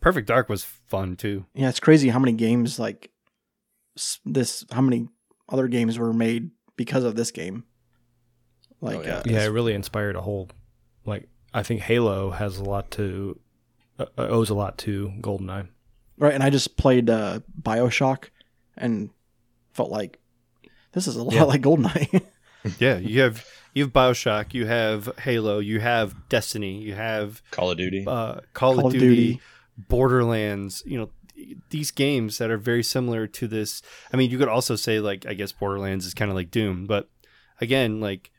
Perfect Dark was fun too. Yeah, it's crazy how many games like this. How many other games were made because of this game? Like, Oh, yeah. uh, Yeah, it really inspired a whole. Like, I think Halo has a lot to uh, owes a lot to GoldenEye. right. And I just played uh, Bioshock, and felt like this is a lot Yeah. like Goldeneye. Yeah, you have you have Bioshock, you have Halo, you have Destiny, you have Call of Duty. uh, Call, Call of of Duty, Duty. Borderlands. You know, these games that are very similar to this. I mean, you could also say like I guess Borderlands is kind of like Doom, but again, like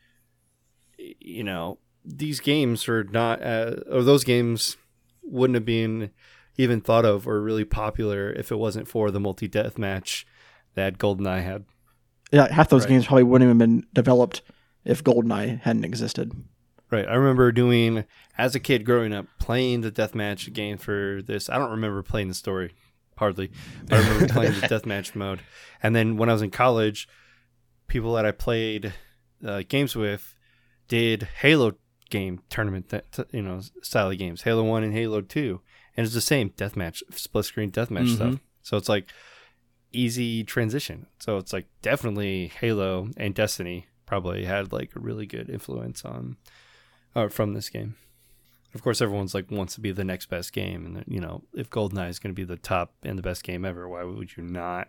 you know, these games are not, uh, or those games wouldn't have been even thought of or really popular if it wasn't for the multi death match that GoldenEye had. yeah, half those Right. games probably wouldn't have been developed if Goldeneye hadn't existed. Right. I remember doing as a kid growing up playing the deathmatch game for this. I don't remember playing the story hardly, but I remember playing the deathmatch mode. And then when I was in college, people that I played uh, games with did Halo game tournament that you know style of games, Halo One and Halo Two, and it's the same deathmatch, split screen deathmatch stuff. So it's like easy transition. So it's like definitely Halo and Destiny probably had like a really good influence on uh, from this game. Of course, everyone's like wants to be the next best game, and you know if GoldenEye is going to be the top and the best game ever, why would you not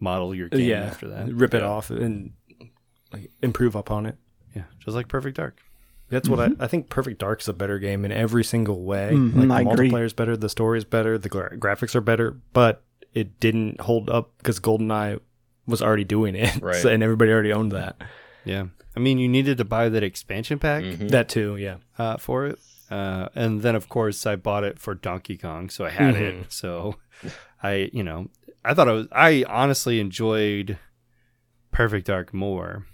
model your game yeah, after that? rip it Yeah. off and like improve upon it. Yeah, just like Perfect Dark. That's what I, I think. Perfect Dark is a better game in every single way. Mhm, like I the agree. multiplayer's better, the story's better, the gra- graphics are better, but it didn't hold up because GoldenEye was already doing it, Right. so- and everybody already owned that. Yeah, I mean you needed to buy that expansion pack Mhm. That too, yeah. uh, for it, uh, and then of course I bought it for Donkey Kong, so I had it. So I, you know, I thought I was. I honestly enjoyed Perfect Dark more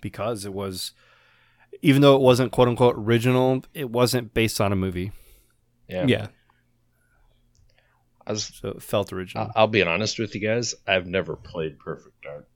because it was, even though it wasn't quote unquote original, it wasn't based on a movie, Yeah. yeah, I was, so it felt original. I'll be honest with you guys. I've never played Perfect Dark.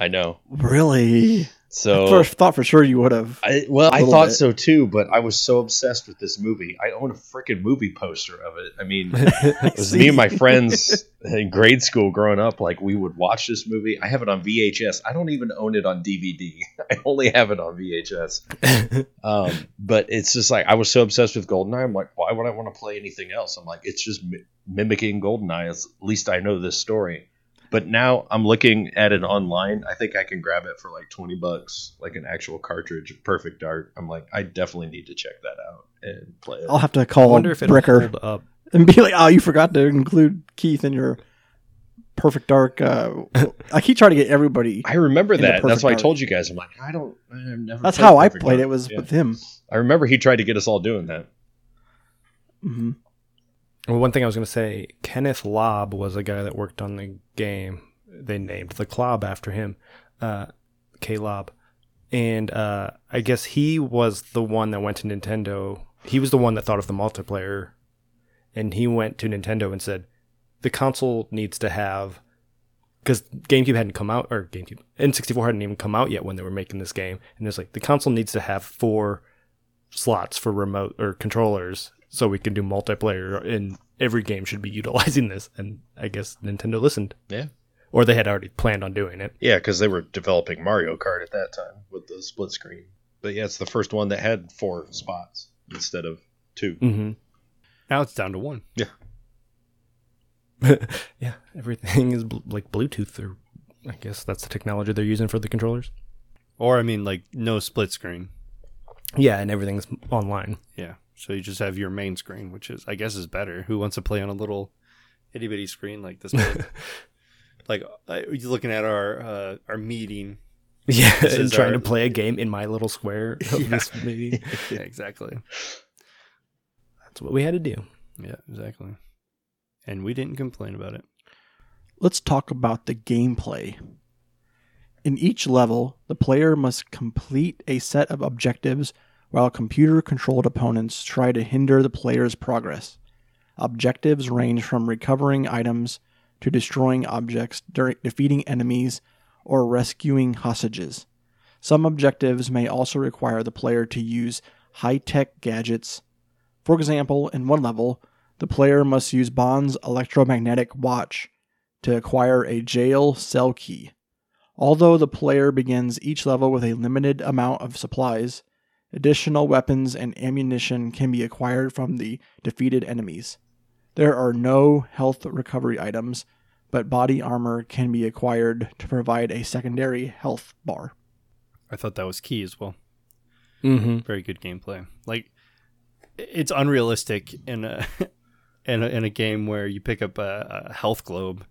I know. Really? So First thought for sure you would have. I, well, I thought bit. so too, but I was so obsessed with this movie. I own a freaking movie poster of it. I mean, it was me and my friends in grade school growing up. Like we would watch this movie. I have it on VHS. I don't even own it on DVD. I only have it on VHS. Um, but it's just like I was so obsessed with Goldeneye. I'm like, why would I want to play anything else? I'm like, it's just mi- mimicking Goldeneye. At least I know this story. But now I'm looking at it online. I think I can grab it for like 20 bucks, like an actual cartridge of Perfect Dark. I'm like, I definitely need to check that out and play it. I'll have to I call wonder if it'll Bricker up. and be like, "Oh, you forgot to include Keith in your Perfect Dark." Uh, I keep trying to get everybody. I remember that. That's Perfect why I told you guys. I'm like, I don't. I've never. That's how I played Art. it. Was Yeah. with him. I remember he tried to get us all doing that. hmm Well, one thing I was going to say, Kenneth Lobb was a guy that worked on the game. They named the Klobb after him, uh, K Lobb, and uh, I guess he was the one that went to Nintendo. He was the one that thought of the multiplayer, and he went to Nintendo and said, "The console needs to have." Because GameCube hadn't come out, or GameCube N64 hadn't even come out yet when they were making this game, and it's like the console needs to have four slots for remote or controllers so we can do multiplayer and every game should be utilizing this and i guess nintendo listened Yeah. or they had already planned on doing it Yeah, because they were developing Mario Kart at that time with the split screen. But yeah, it's the first one that had four spots instead of two. mm-hmm. Now it's down to one. yeah Yeah. everything is bl- like bluetooth or i guess that's the technology they're using for the controllers Or I mean, like no split screen. yeah and everything's online Yeah. So you just have your main screen, which is I guess is better. Who wants to play on a little itty bitty screen like this? like you're looking at our uh, our meeting. yeah and trying our- to play a game in my little square of this meeting Yeah, exactly. that's what we had to do Yeah, exactly. And we didn't complain about it. Let's talk about the gameplay. In each level, the player must complete a set of objectives while computer controlled opponents try to hinder the player's progress. Objectives range from recovering items to destroying objects, during defeating enemies, or rescuing hostages. Some objectives may also require the player to use high tech gadgets. For example, in one level, the player must use Bond's electromagnetic watch to acquire a jail cell key. Although the player begins each level with a limited amount of supplies, additional weapons and ammunition can be acquired from the defeated enemies. There are no health recovery items, but body armor can be acquired to provide a secondary health bar. I thought that was key as well. mm-hmm. Very good gameplay. Like it's unrealistic in a in a, in a game where you pick up a, a health globe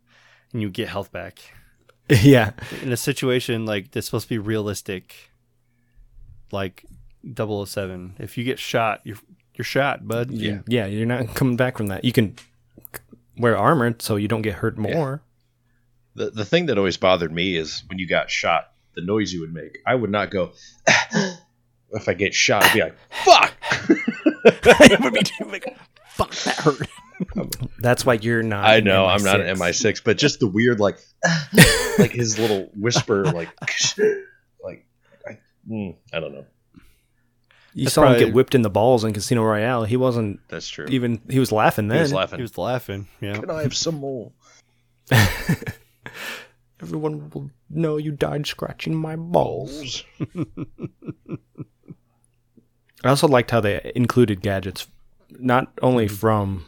and you get health back. yeah In a situation like that's supposed to be realistic, like 007, if you get shot, you're you're shot, bud. Yeah. yeah you're not coming back from that you can wear armor so you don't get hurt more The the thing that always bothered me is when you got shot, the noise you would make. I would not go. if I get shot, I'd be like, "Fuck!" it would be like, fuck, that hurt. That's why you're not. I in know I'm not an MI6. MI6, but just the weird like, like his little whisper, like, like I, mm, I don't know. You That's saw him get whipped in the balls in Casino Royale. He wasn't That's true. even. He was laughing then. he was laughing. He was laughing. Yeah. Can I have some more? Everyone will know you died scratching my balls. I also liked how they included gadgets, not only from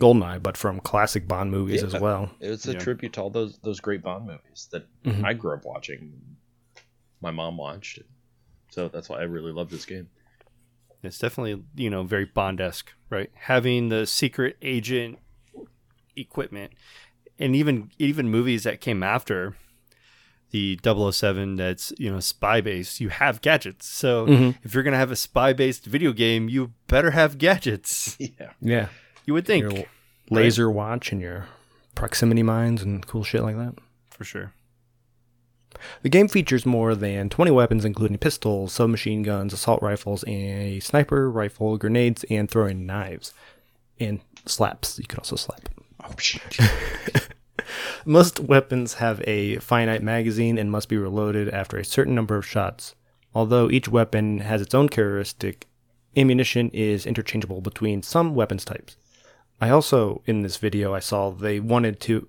Goldeneye but from classic Bond movies Yeah. as well. It's a Yeah. tribute to all those those great Bond movies that Mhm. I grew up watching. My mom watched it, so that's why I really love this game. It's definitely, you know, very Bond esque, right? Having the secret agent equipment and even even movies that came after the 007 that's, you know, spy based, you have gadgets. So Mhm. if you're gonna have a spy based video game, you better have gadgets. Yeah, Yeah, You would think. your laser watch and your proximity mines and cool shit like that. For sure. The game features more than 20 weapons, including pistols, submachine guns, assault rifles, a sniper rifle, grenades, and throwing knives. And slaps. You can also slap. Oh shit. Most weapons have a finite magazine and must be reloaded after a certain number of shots. Although each weapon has its own characteristic, ammunition is interchangeable between some weapons types. I also, in this video, I saw they wanted to.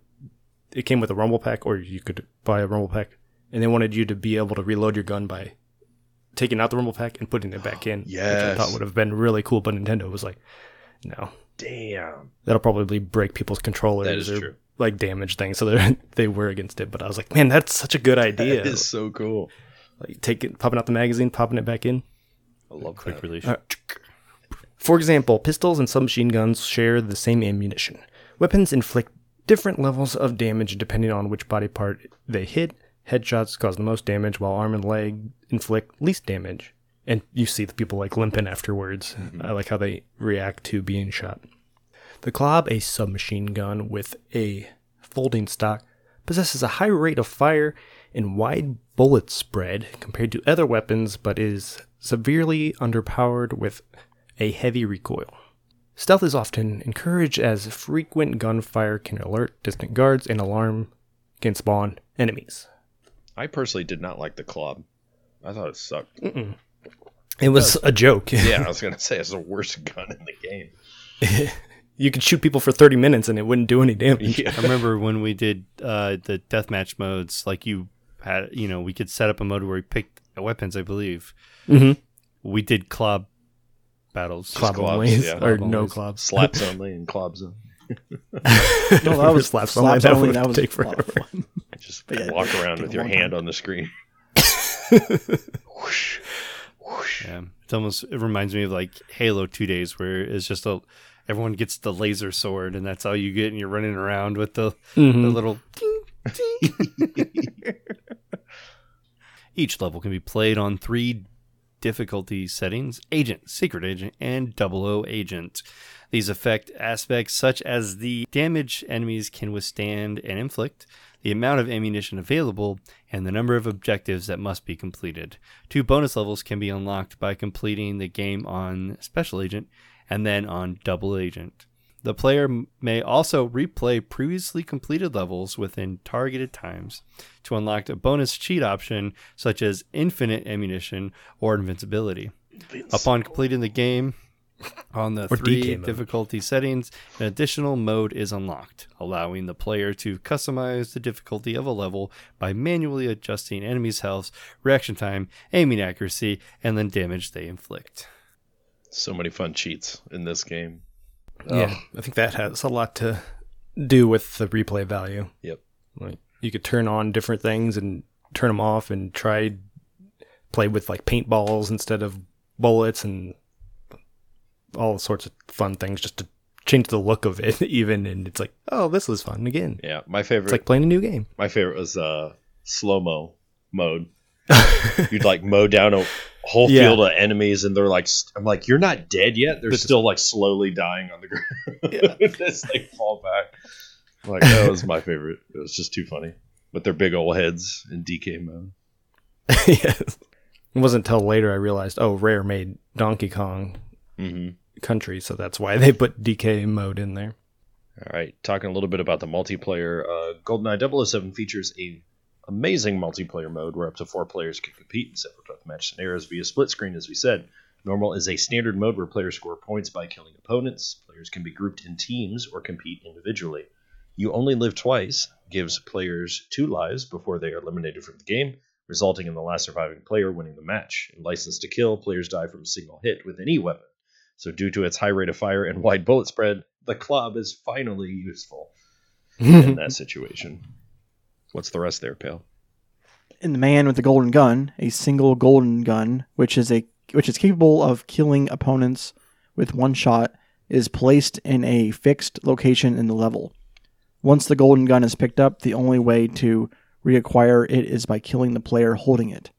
It came with a rumble pack, or you could buy a rumble pack, and they wanted you to be able to reload your gun by taking out the rumble pack and putting it back in. Which I thought would have been really cool, but Nintendo was like, no. Damn. That'll probably break people's controllers That is or true. like damage things. So they they were against it. But I was like, man, that's such a good idea. That is so cool. Like take it, popping out the magazine, popping it back in. I love Quick that. release. Uh, For example, pistols and submachine guns share the same ammunition. Weapons inflict different levels of damage depending on which body part they hit. Headshots cause the most damage, while arm and leg inflict least damage. And you see the people like limping afterwards. Mm-hmm. I like how they react to being shot. The Klobb, a submachine gun with a folding stock, possesses a high rate of fire and wide bullet spread compared to other weapons, but is severely underpowered with a heavy recoil. Stealth is often encouraged as frequent gunfire can alert distant guards and alarm can spawn enemies. I personally did not like the Klobb. I thought it sucked. It was a joke. Yeah, I was gonna say it's the worst gun in the game. you could shoot people for 30 minutes and it wouldn't do any damage. Yeah. I remember when we did uh, the deathmatch modes, like you had, you know, we could set up a mode where we picked weapons, I believe. Mhm. We did Klobb battles. Klobb Klobbs, only, yeah. or Klobb no only. Klobbs. Slaps only and Klobbs only. No, that was slaps slaps only. only. That That, would was take a lot of forever. Fun. Just yeah, walk around with your hand time. on the screen. Whoosh, whoosh. Yeah, it's almost it reminds me of like Halo Two Days, where it's just a everyone gets the laser sword, and that's all you get, and you're running around with the, the Mhm. little. ting, ting. Each level can be played on three difficulty settings agent, secret agent, and double O agent. These affect aspects such as the damage enemies can withstand and inflict, the amount of ammunition available, and the number of objectives that must be completed. Two bonus levels can be unlocked by completing the game on Special Agent and then on Double Agent. The player may also replay previously completed levels within targeted times to unlock a bonus cheat option such as infinite ammunition or invincibility. Upon completing the game on the Or three DK mode. difficulty settings, an additional mode is unlocked, allowing the player to customize the difficulty of a level by manually adjusting enemies' health, reaction time, aiming accuracy, and the damage they inflict. So many fun cheats in this game. Yeah, I think that has a lot to do with the replay value. Yep. Like you could turn on different things and turn them off and try play with like paintballs instead of bullets and all sorts of fun things just to change the look of it even and it's like oh this was fun again Yeah, my favorite. it's like playing a new game my favorite was uh, slow mo mode. You'd like mow down a whole Yeah. field of enemies, and they're like, st- I'm like, you're not dead yet. They're still like slowly dying on the ground as they fall back. Like that was my favorite. It was just too funny with their big old heads in DK mode. yes it wasn't until later i realized oh rare made donkey kong hmm country so that's why they put dk mode in there All right, talking a little bit about the multiplayer. Uh, GoldenEye 007 features a amazing multiplayer mode where up to four players can compete in separate deathmatch scenarios via split screen. As we said, normal is a standard mode where players score points by killing opponents. Players can be grouped in teams or compete individually. You only live twice gives players two lives before they are eliminated from the game, resulting in the last surviving player winning the match. In License to Kill, players die from a single hit with any weapon. So, due to its high rate of fire and wide bullet spread, the Klobb is finally useful in that situation. What's the rest there, Pale? In the man with the golden gun, a single golden gun, which is a which is capable of killing opponents with one shot, is placed in a fixed location in the level. Once the golden gun is picked up, the only way to reacquire it is by killing the player holding it.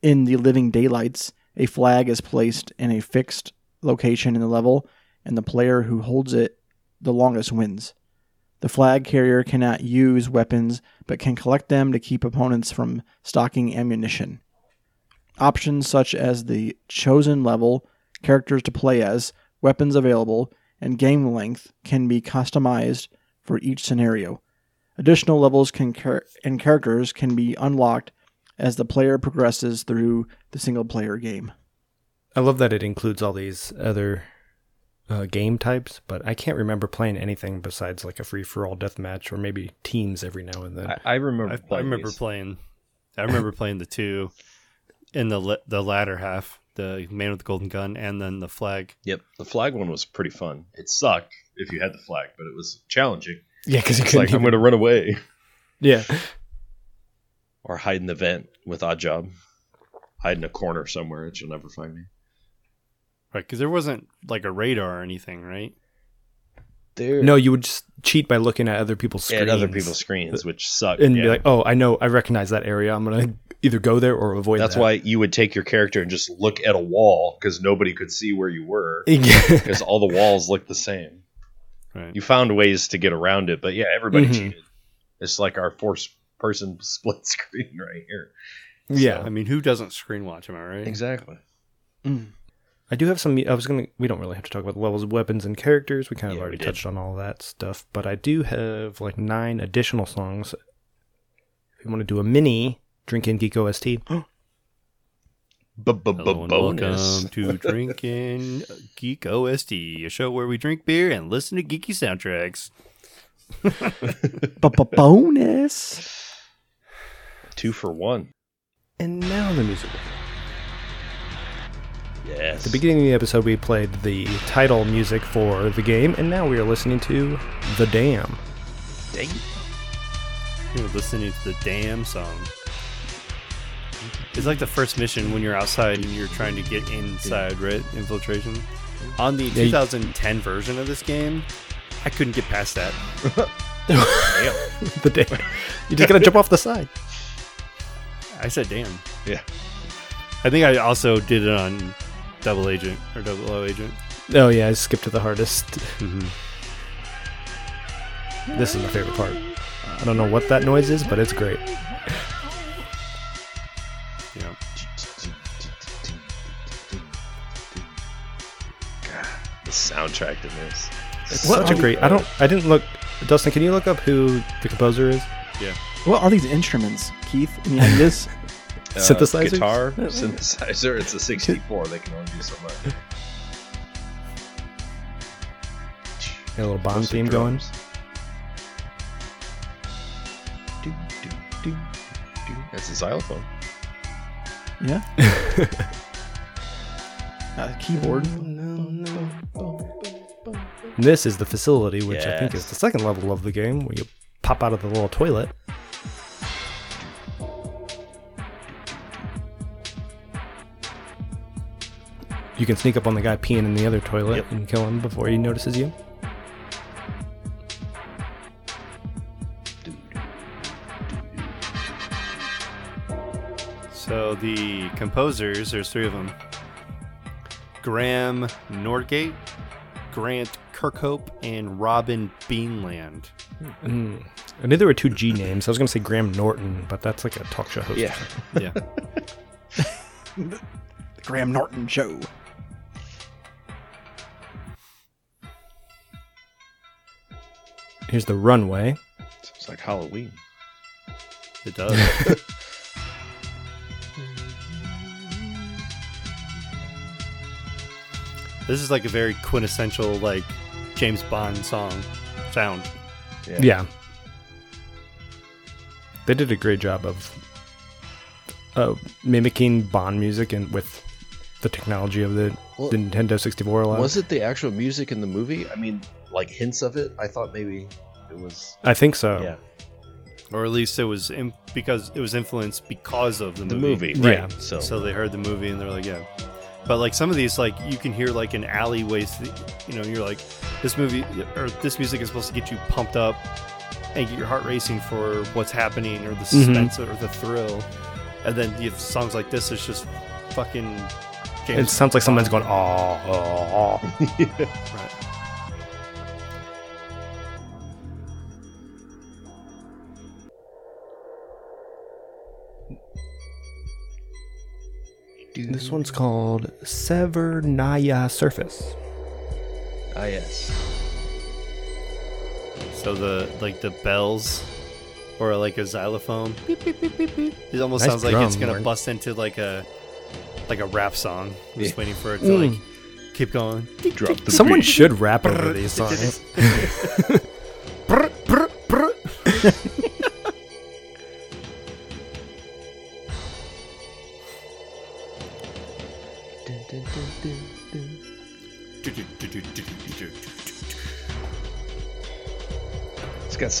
In the living daylights, a flag is placed in a fixed location in the level, and the player who holds it the longest wins. The flag carrier cannot use weapons but can collect them to keep opponents from stocking ammunition. Options such as the chosen level, characters to play as, weapons available, and game length can be customized for each scenario. Additional levels can char- and characters can be unlocked as the player progresses through the single player game. I love that it includes all these other uh, game types, but I can't remember playing anything besides like a free for all deathmatch or maybe teams every now and then. I, I remember. I, I playing remember these. playing. I remember playing the two in the the latter half, the man with the golden gun, and then the flag. Yep, the flag one was pretty fun. It sucked if you had the flag, but it was challenging. yeah, because you It's couldn't like I'm going to run away yeah. or hide in the vent with Oddjob, hide in a corner somewhere that you'll never find me. Right, because there wasn't like a radar or anything, right? There, No, you would just cheat by looking at other people's at screens. other people's screens, which sucked. and yeah. be like, "Oh, I know, I recognize that area. I'm gonna either go there or avoid." That. That's that. why you would take your character and just look at a wall because nobody could see where you were because all the walls looked the same. Right. You found ways to get around it, but yeah, everybody Mhm. cheated. It's like our four person split screen right here. Yeah. I mean, who doesn't screen watch? Am I right? Exactly. Mm. I do have some. I was gonna. We don't really have to talk about the levels of weapons and characters. We kind of Yeah, already touched on all that stuff. But I do have like nine additional songs. If you want to do a mini drink in Geek OST, Hello and welcome to Drinking Geek OST, a show where we drink beer and listen to geeky soundtracks. Bonus. Two for one. and now the music. Yes. At the beginning of the episode, we played the title music for the game, and now we are listening to The Dam. Dang. You're listening to the damn song. It's like the first mission when you're outside and you're trying to get inside, right? Infiltration. On the Yeah, you- 2010 version of this game, I couldn't get past that. the Dam. You just gotta jump off the side. I said, damn. Yeah. I think I also did it on Double Agent or Double O Agent. Oh yeah, I skipped to the hardest. Mm-hmm. This is my favorite part. I don't know what that noise is, but it's great. Yeah. The soundtrack to this. It's What such a great. I don't. I didn't look. Dustin, can you look up who the composer is? Yeah. What are these instruments, Keith? And you have this. Uh, Synthesizers? Guitar, synthesizer. It's a 64. They can only do so much. Got a little bomb Mostly theme going. Do, do, do, do. That's a xylophone. Yeah. uh, keyboard. This is the facility, which I think is the second level of the game, where you pop out of the little toilet. You can sneak up on the guy peeing in the other toilet Yep. and kill him before he notices you. So the composers, there's three of them. Graeme Norgate, Grant Kirkhope, and Robin Beanland. Mm. I knew there were two G names. I was going to say Graham Norton, but that's like a talk show host. Yeah. Yeah. The Graham Norton Show. Here's the runway. It's like Halloween. It does. this is like a very quintessential like James Bond song sound. Yeah. They did a great job of uh, mimicking Bond music and with the technology of the, Well, the Nintendo 64 allows. Was it the actual music in the movie? I mean, like hints of it. I thought maybe it was. I think so. Yeah, Or at least it was in, because it was influenced because of the the movie. movie. Right. Yeah. So, So they heard the movie and they're like, yeah. But like some of these, like you can hear like in alleyways, you know, you're like, this movie or this music is supposed to get you pumped up and get your heart racing for what's happening or the mm-hmm. suspense or the thrill. And then you have songs like this, it's just fucking. It sounds like someone's going, oh, oh, oh. Right. This one's called Severnaya Surface. ah, yes. So the like the bells or like a xylophone. Beep, beep, beep, beep, beep. It almost Nice sounds like it's drum, gonna Mark. bust into like a like a rap song. I'm just Yeah. waiting for it to Mm. like keep going. Drop the Someone beat. should rap over these songs.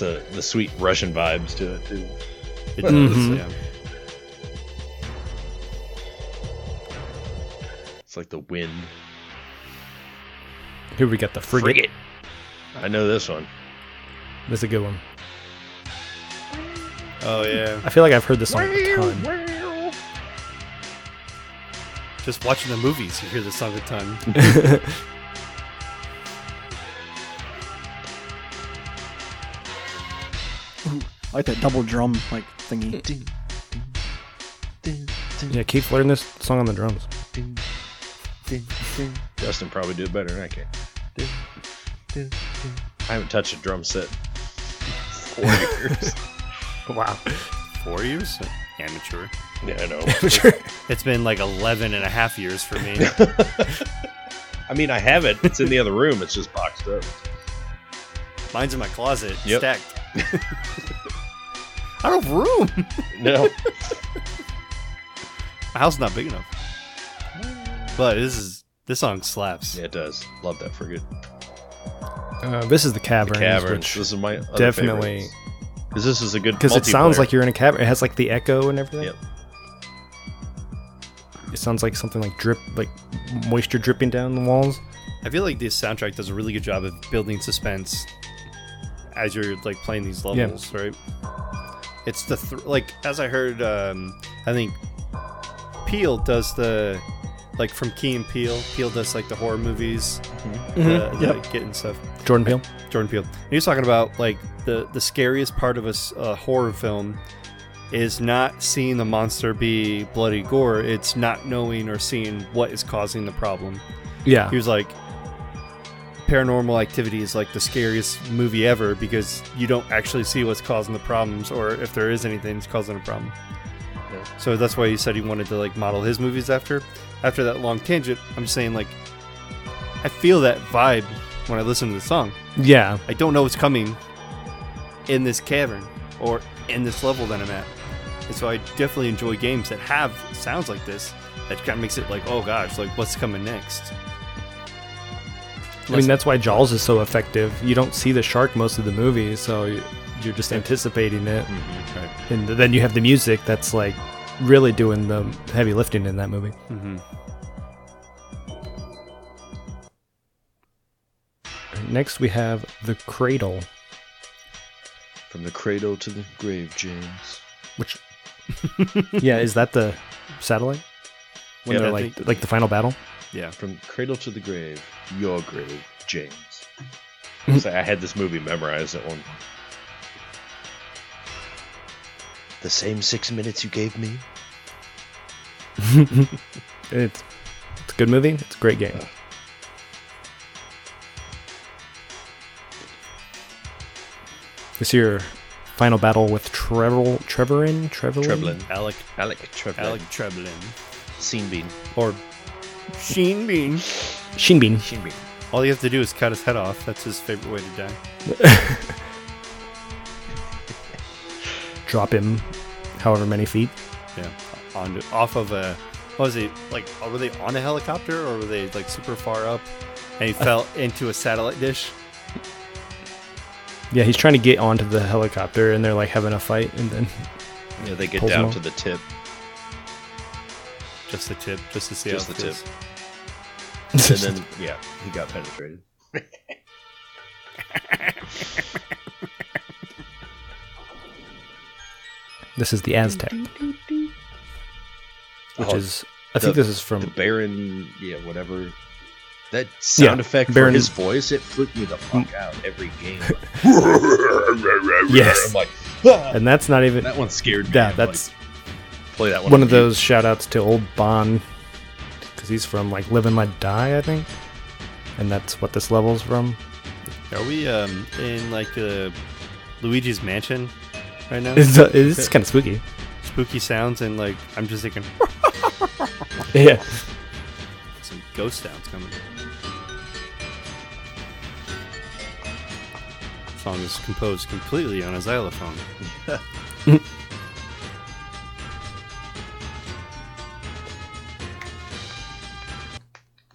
It's got the the sweet Russian vibes to it too. It does, Mhm. yeah. It's like the wind. Here we got the frigate. I know this one. This is a good one. Oh yeah. I feel like I've heard this song a ton. Just watching the movies, you hear this song a ton. I like that double drum like thingy. Yeah, Keith learned this song on the drums. Justin probably did better than I can. I haven't touched a drum set four years. Wow. Four years? Amateur. yeah, I know. It's been like 11 and a half years for me. I mean, I have it. It's in the other room. It's just boxed up. Mine's in my closet, Yep. stacked. I don't have room. No. My house is not big enough. But this is this song slaps. Yeah, it does. Love that frigate. Uh, this is the Caverns, Caverns. which This is my other definitely because this is a good because it sounds like you're in a cavern. It has like the echo and everything. Yep. It sounds like something like drip, like moisture dripping down the walls. I feel like this soundtrack does a really good job of building suspense as you're like playing these levels, right? It's the th- like as I heard, um, I think Peele does the like from Key and Peele. Peele does like the horror movies, the, Mhm. the Yep. getting stuff. Jordan Peele. Jordan Peele. And he was talking about like the the scariest part of a horror film is not seeing the monster be bloody gore. It's not knowing or seeing what is causing the problem. Yeah. He was like, Paranormal Activity is like the scariest movie ever because you don't actually see what's causing the problems or if there is anything that's causing a problem. Yeah. So that's why he said he wanted to like model his movies after. After that long tangent, I'm just saying like, I feel that vibe when I listen to the song. Yeah. I don't know what's coming in this cavern or in this level that I'm at. And so I definitely enjoy games that have sounds like this that kind of makes it like, oh gosh, like what's coming next? I mean, that's why Jaws is so effective. You don't see the shark most of the movie, so you- you're just anticipating it. Right. And then you have the music that's like really doing the heavy lifting in that movie. Mm-hmm. Next, we have The Cradle, From the cradle to the grave, James. which, yeah, is that the satellite? When Yeah, they're like, think- like the final battle? Yeah. From cradle to the grave, your grave, James. So I had this movie memorized at one point. The same six minutes you gave me? It's, it's a good movie. It's a great game. This your final battle with Trevor, Trevorin, Trevelin, Treblin. Alec Alec Treblin. Alec Treblin. Scene Bean. Or Sheen Bean. Shinbin. Scene Bean. All you have to do is cut his head off. That's his favorite way to die. Drop him, however many feet. Yeah. On off of a what was he like were they on a helicopter or were they like super far up? And he fell into a satellite dish. Yeah, he's trying to get onto the helicopter, and they're like having a fight, and then Yeah, they get down to the tip. Just the tip, just to see Just how the it tip. feels. And then, yeah, he got penetrated. this is the Aztec, which Oh, is I think the- this is from the Baron, yeah, whatever. That sound Yeah, effect Baron- for his voice, it freaked me the fuck out every game. Yes. I'm like, "Ah!" and that's not even that one scared me. yeah I'm that's like, play that one. one of those shout outs to old Bond because he's from like Live and Let Die, I think, and that's what this level's from. Are we um in like uh, Luigi's mansion right now? It's, uh, it's kind of spooky. Spooky sounds and like I'm just thinking Yeah, some ghost sounds coming. Song is composed completely on a xylophone.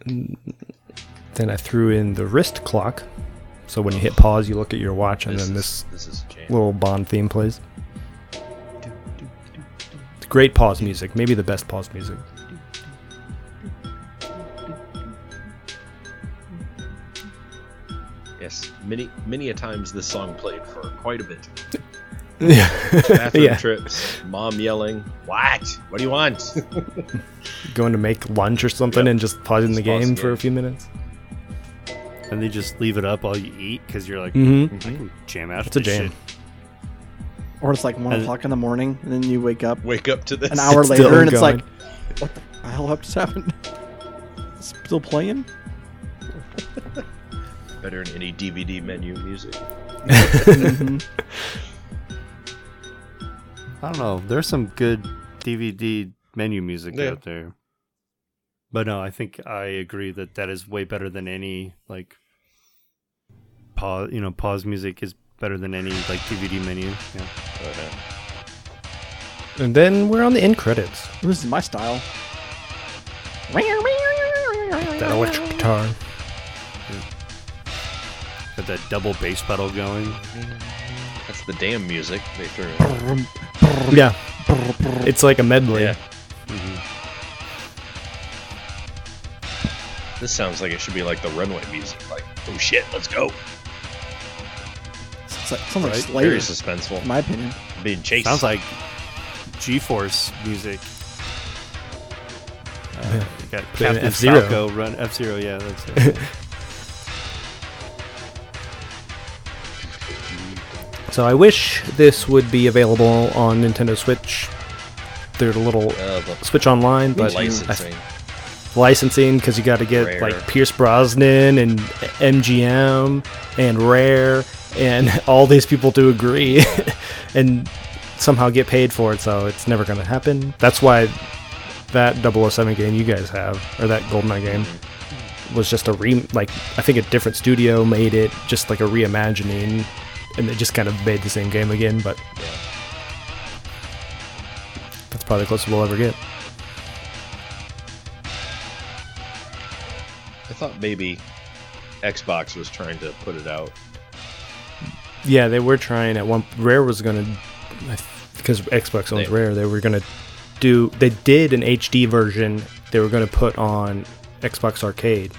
then I threw in the wrist clock, so when you hit pause, you look at your watch, and This then is- this this is little Bond theme plays. It's great pause music, maybe the best pause music. Yes, many many a times this song played for quite a bit. Yeah, Bathroom yeah. trips, mom yelling, "What? What do you want?" Going to make lunch or something Yep. and just pausing the Just pause game the for a few minutes. And they just leave it up while you eat because you're like, Mm-hmm. I can jam out. It's a jam. shit. Or it's like one And- o'clock in the morning, and then you wake up Wake up to this. an hour later, still and it's going. like, what the hell up just happened? Still playing? Better than any DVD menu music. Mhm. I don't know. There's some good DVD menu music Yeah. out there. But no, I think I agree that that is way better than any like pause. You know, pause music is better than any like DVD menu. Yeah. But, uh, And then we're on the end credits. This is my style. That electric guitar. Got that double bass pedal going. that's the damn music they threw in. Yeah. It's like a medley. Yeah. This sounds like it should be like the runway music. Like, oh shit, let's go. It's like, sounds like Right? Slayer, Very in suspenseful. my opinion. Being chased. Sounds like G-force music. Uh, you got Captain F-Zero. Falco run F Zero. Yeah, that's it. So I wish this would be available on Nintendo Switch. There's a little uh, Switch Online, but licensing. licensing because you got to get Rare. like Pierce Brosnan and MGM and Rare and all these people to agree and somehow get paid for it. So it's never going to happen. That's why that 007 game you guys have or that GoldenEye game was just a re like I think a different studio made it just like a reimagining and they just kind of made the same game again. But that's probably the closest we'll ever get. I thought maybe Xbox was trying to put it out. Yeah, they were trying at one. Rare was gonna, because Xbox owns They- Rare. They were gonna do. They did an HD version. They were gonna put on Xbox Arcade,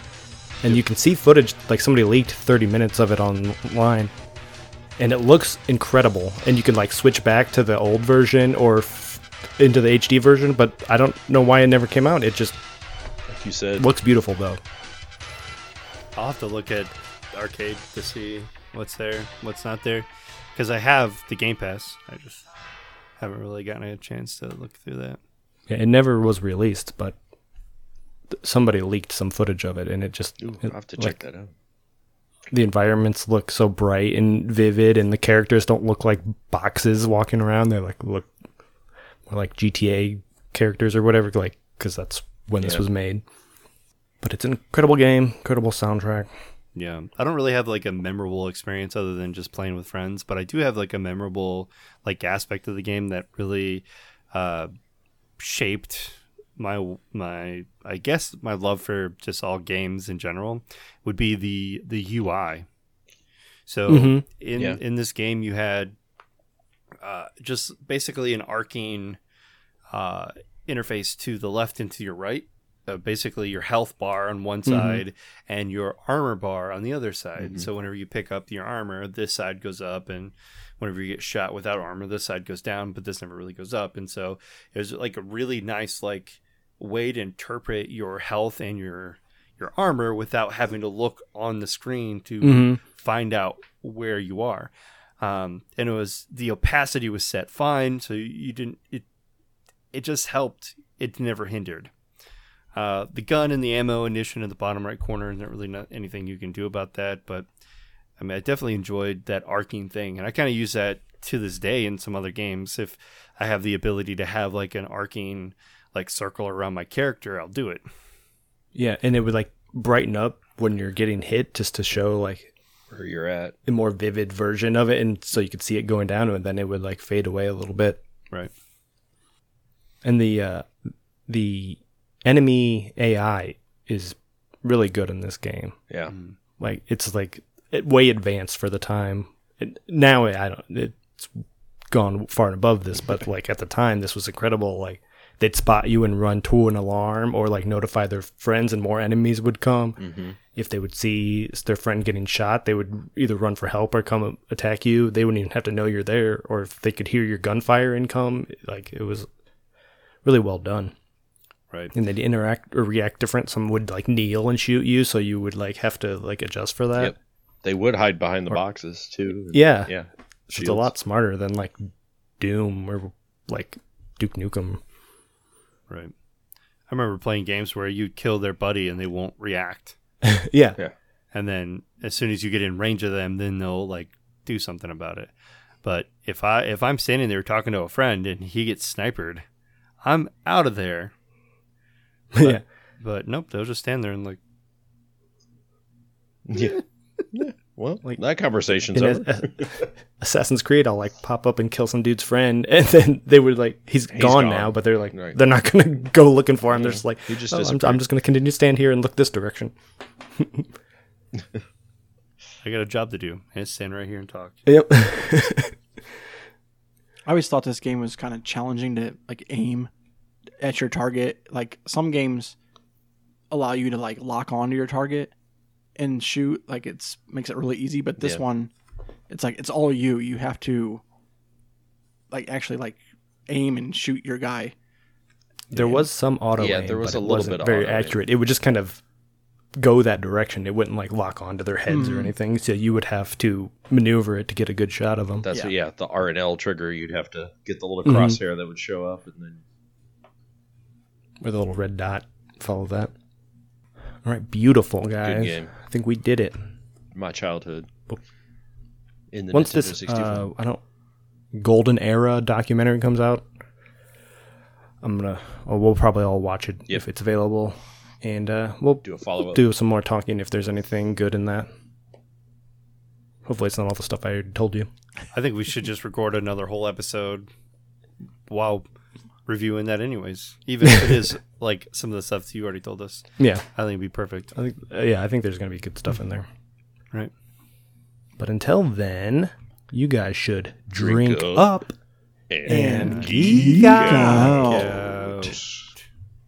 and you can see footage. Like somebody leaked 30 minutes of it online, and it looks incredible. And you can like switch back to the old version or f- into the HD version. But I don't know why it never came out. It just Like you said, looks beautiful though. I'll have to look at arcade to see what's there, what's not there, because I have the Game Pass. I just haven't really gotten a chance to look through that. Yeah, it never was released, but somebody leaked some footage of it, and it just Ooh, it- I'll have to like, check that out. The environments look so bright and vivid and the characters don't look like boxes walking around. They like look more like gta characters or whatever like because that's when this Yeah. was made. But it's an incredible game incredible soundtrack. Yeah, I don't really have like a memorable experience other than just playing with friends, but I do have like a memorable like aspect of the game that really uh, shaped my my I guess my love for just all games in general would be the the UI. So Mhm. in Yeah. in this game you had uh, just basically an arcing uh, interface to the left and to your right. Uh, basically, your health bar on one side and your armor bar on the other side. So whenever you pick up your armor, this side goes up, and whenever you get shot without armor, this side goes down, but this never really goes up. And so it was like a really nice like way to interpret your health and your your armor without having to look on the screen to Mhm. find out where you are. Um, and it was the opacity was set fine, so you didn't it. It just helped. It never hindered. Uh, the gun and the ammo ignition in the bottom right corner There's not really not anything you can do about that. But I mean, I definitely enjoyed that arcing thing, and I kind of use that to this day in some other games. If I have the ability to have like an arcing like circle around my character, I'll do it. yeah and it would like brighten up when you're getting hit just to show like Where you're at. a more vivid version of it and so you could see it going down and then it would like fade away a little bit Right. and the uh, the enemy AI is really good in this game. Yeah. Like it's like way advanced for the time. It, now I don't. It's gone far and above this, but like at the time, this was incredible. Like they'd spot you and run to an alarm, or like notify their friends, and more enemies would come. Mm-hmm. If they would see their friend getting shot, they would either run for help or come attack you. They wouldn't even have to know you're there, or if they could hear your gunfire and come, like it was really well done Right. and they'd interact or react different. Some would like kneel and shoot you, so you would like have to like adjust for that. Yep. They would hide behind the boxes too. Yeah, Yeah. it's a lot smarter than like Doom or like Duke Nukem. Right. I remember playing games where you kill their buddy and they won't react. Yeah. Yeah. And then as soon as you get in range of them, then they'll like do something about it. But if I if I'm standing there talking to a friend and he gets sniped, I'm out of there. yeah. But nope, they'll just stand there and like Yeah. yeah. Well, Like- that conversation's over. a- Assassin's Creed, I'll like pop up and kill some dude's friend, and then they would like, he's, gone, gone. now, but they're like, Right. they're not gonna go looking for him. They're just like, He just "Oh, I'm. I'm just gonna continue to stand here and look this direction. I got a job to do. I just stand right here and talk. Yep. I always thought this game was kind of challenging to like aim at your target. Like some games allow you to like lock onto your target and shoot. Like it's makes it really easy. But this Yeah. one, it's like it's all you. You have to like actually like aim and shoot your guy. there was some auto Yeah, aim, there was but a little bit of very auto aim. accurate. It would just kind of go that direction. It wouldn't like lock onto their heads Mm-hmm. or anything. So you would have to maneuver it to get a good shot of them. That's Yeah. what, yeah, the R and L trigger. You'd have to get the little Mhm. crosshair that would show up, and then with a little red dot. Follow that. All right, beautiful guys. game. I think we did it. my childhood in the Once Nintendo this 64. uh, I don't golden era documentary comes out, I'm gonna oh, we'll probably all watch it Yep. if it's available, and uh, we'll do a follow up. do some more talking if there's anything good in that. Hopefully, it's not all the stuff I told you. I think we should just record another whole episode while reviewing that anyways. Even if it is like some of the stuff that you already told us. Yeah, I think it'd be perfect. I think uh, yeah, I think there's gonna be good stuff in there. Right. But until then, you guys should drink, Drink up and and geek out. Yeah.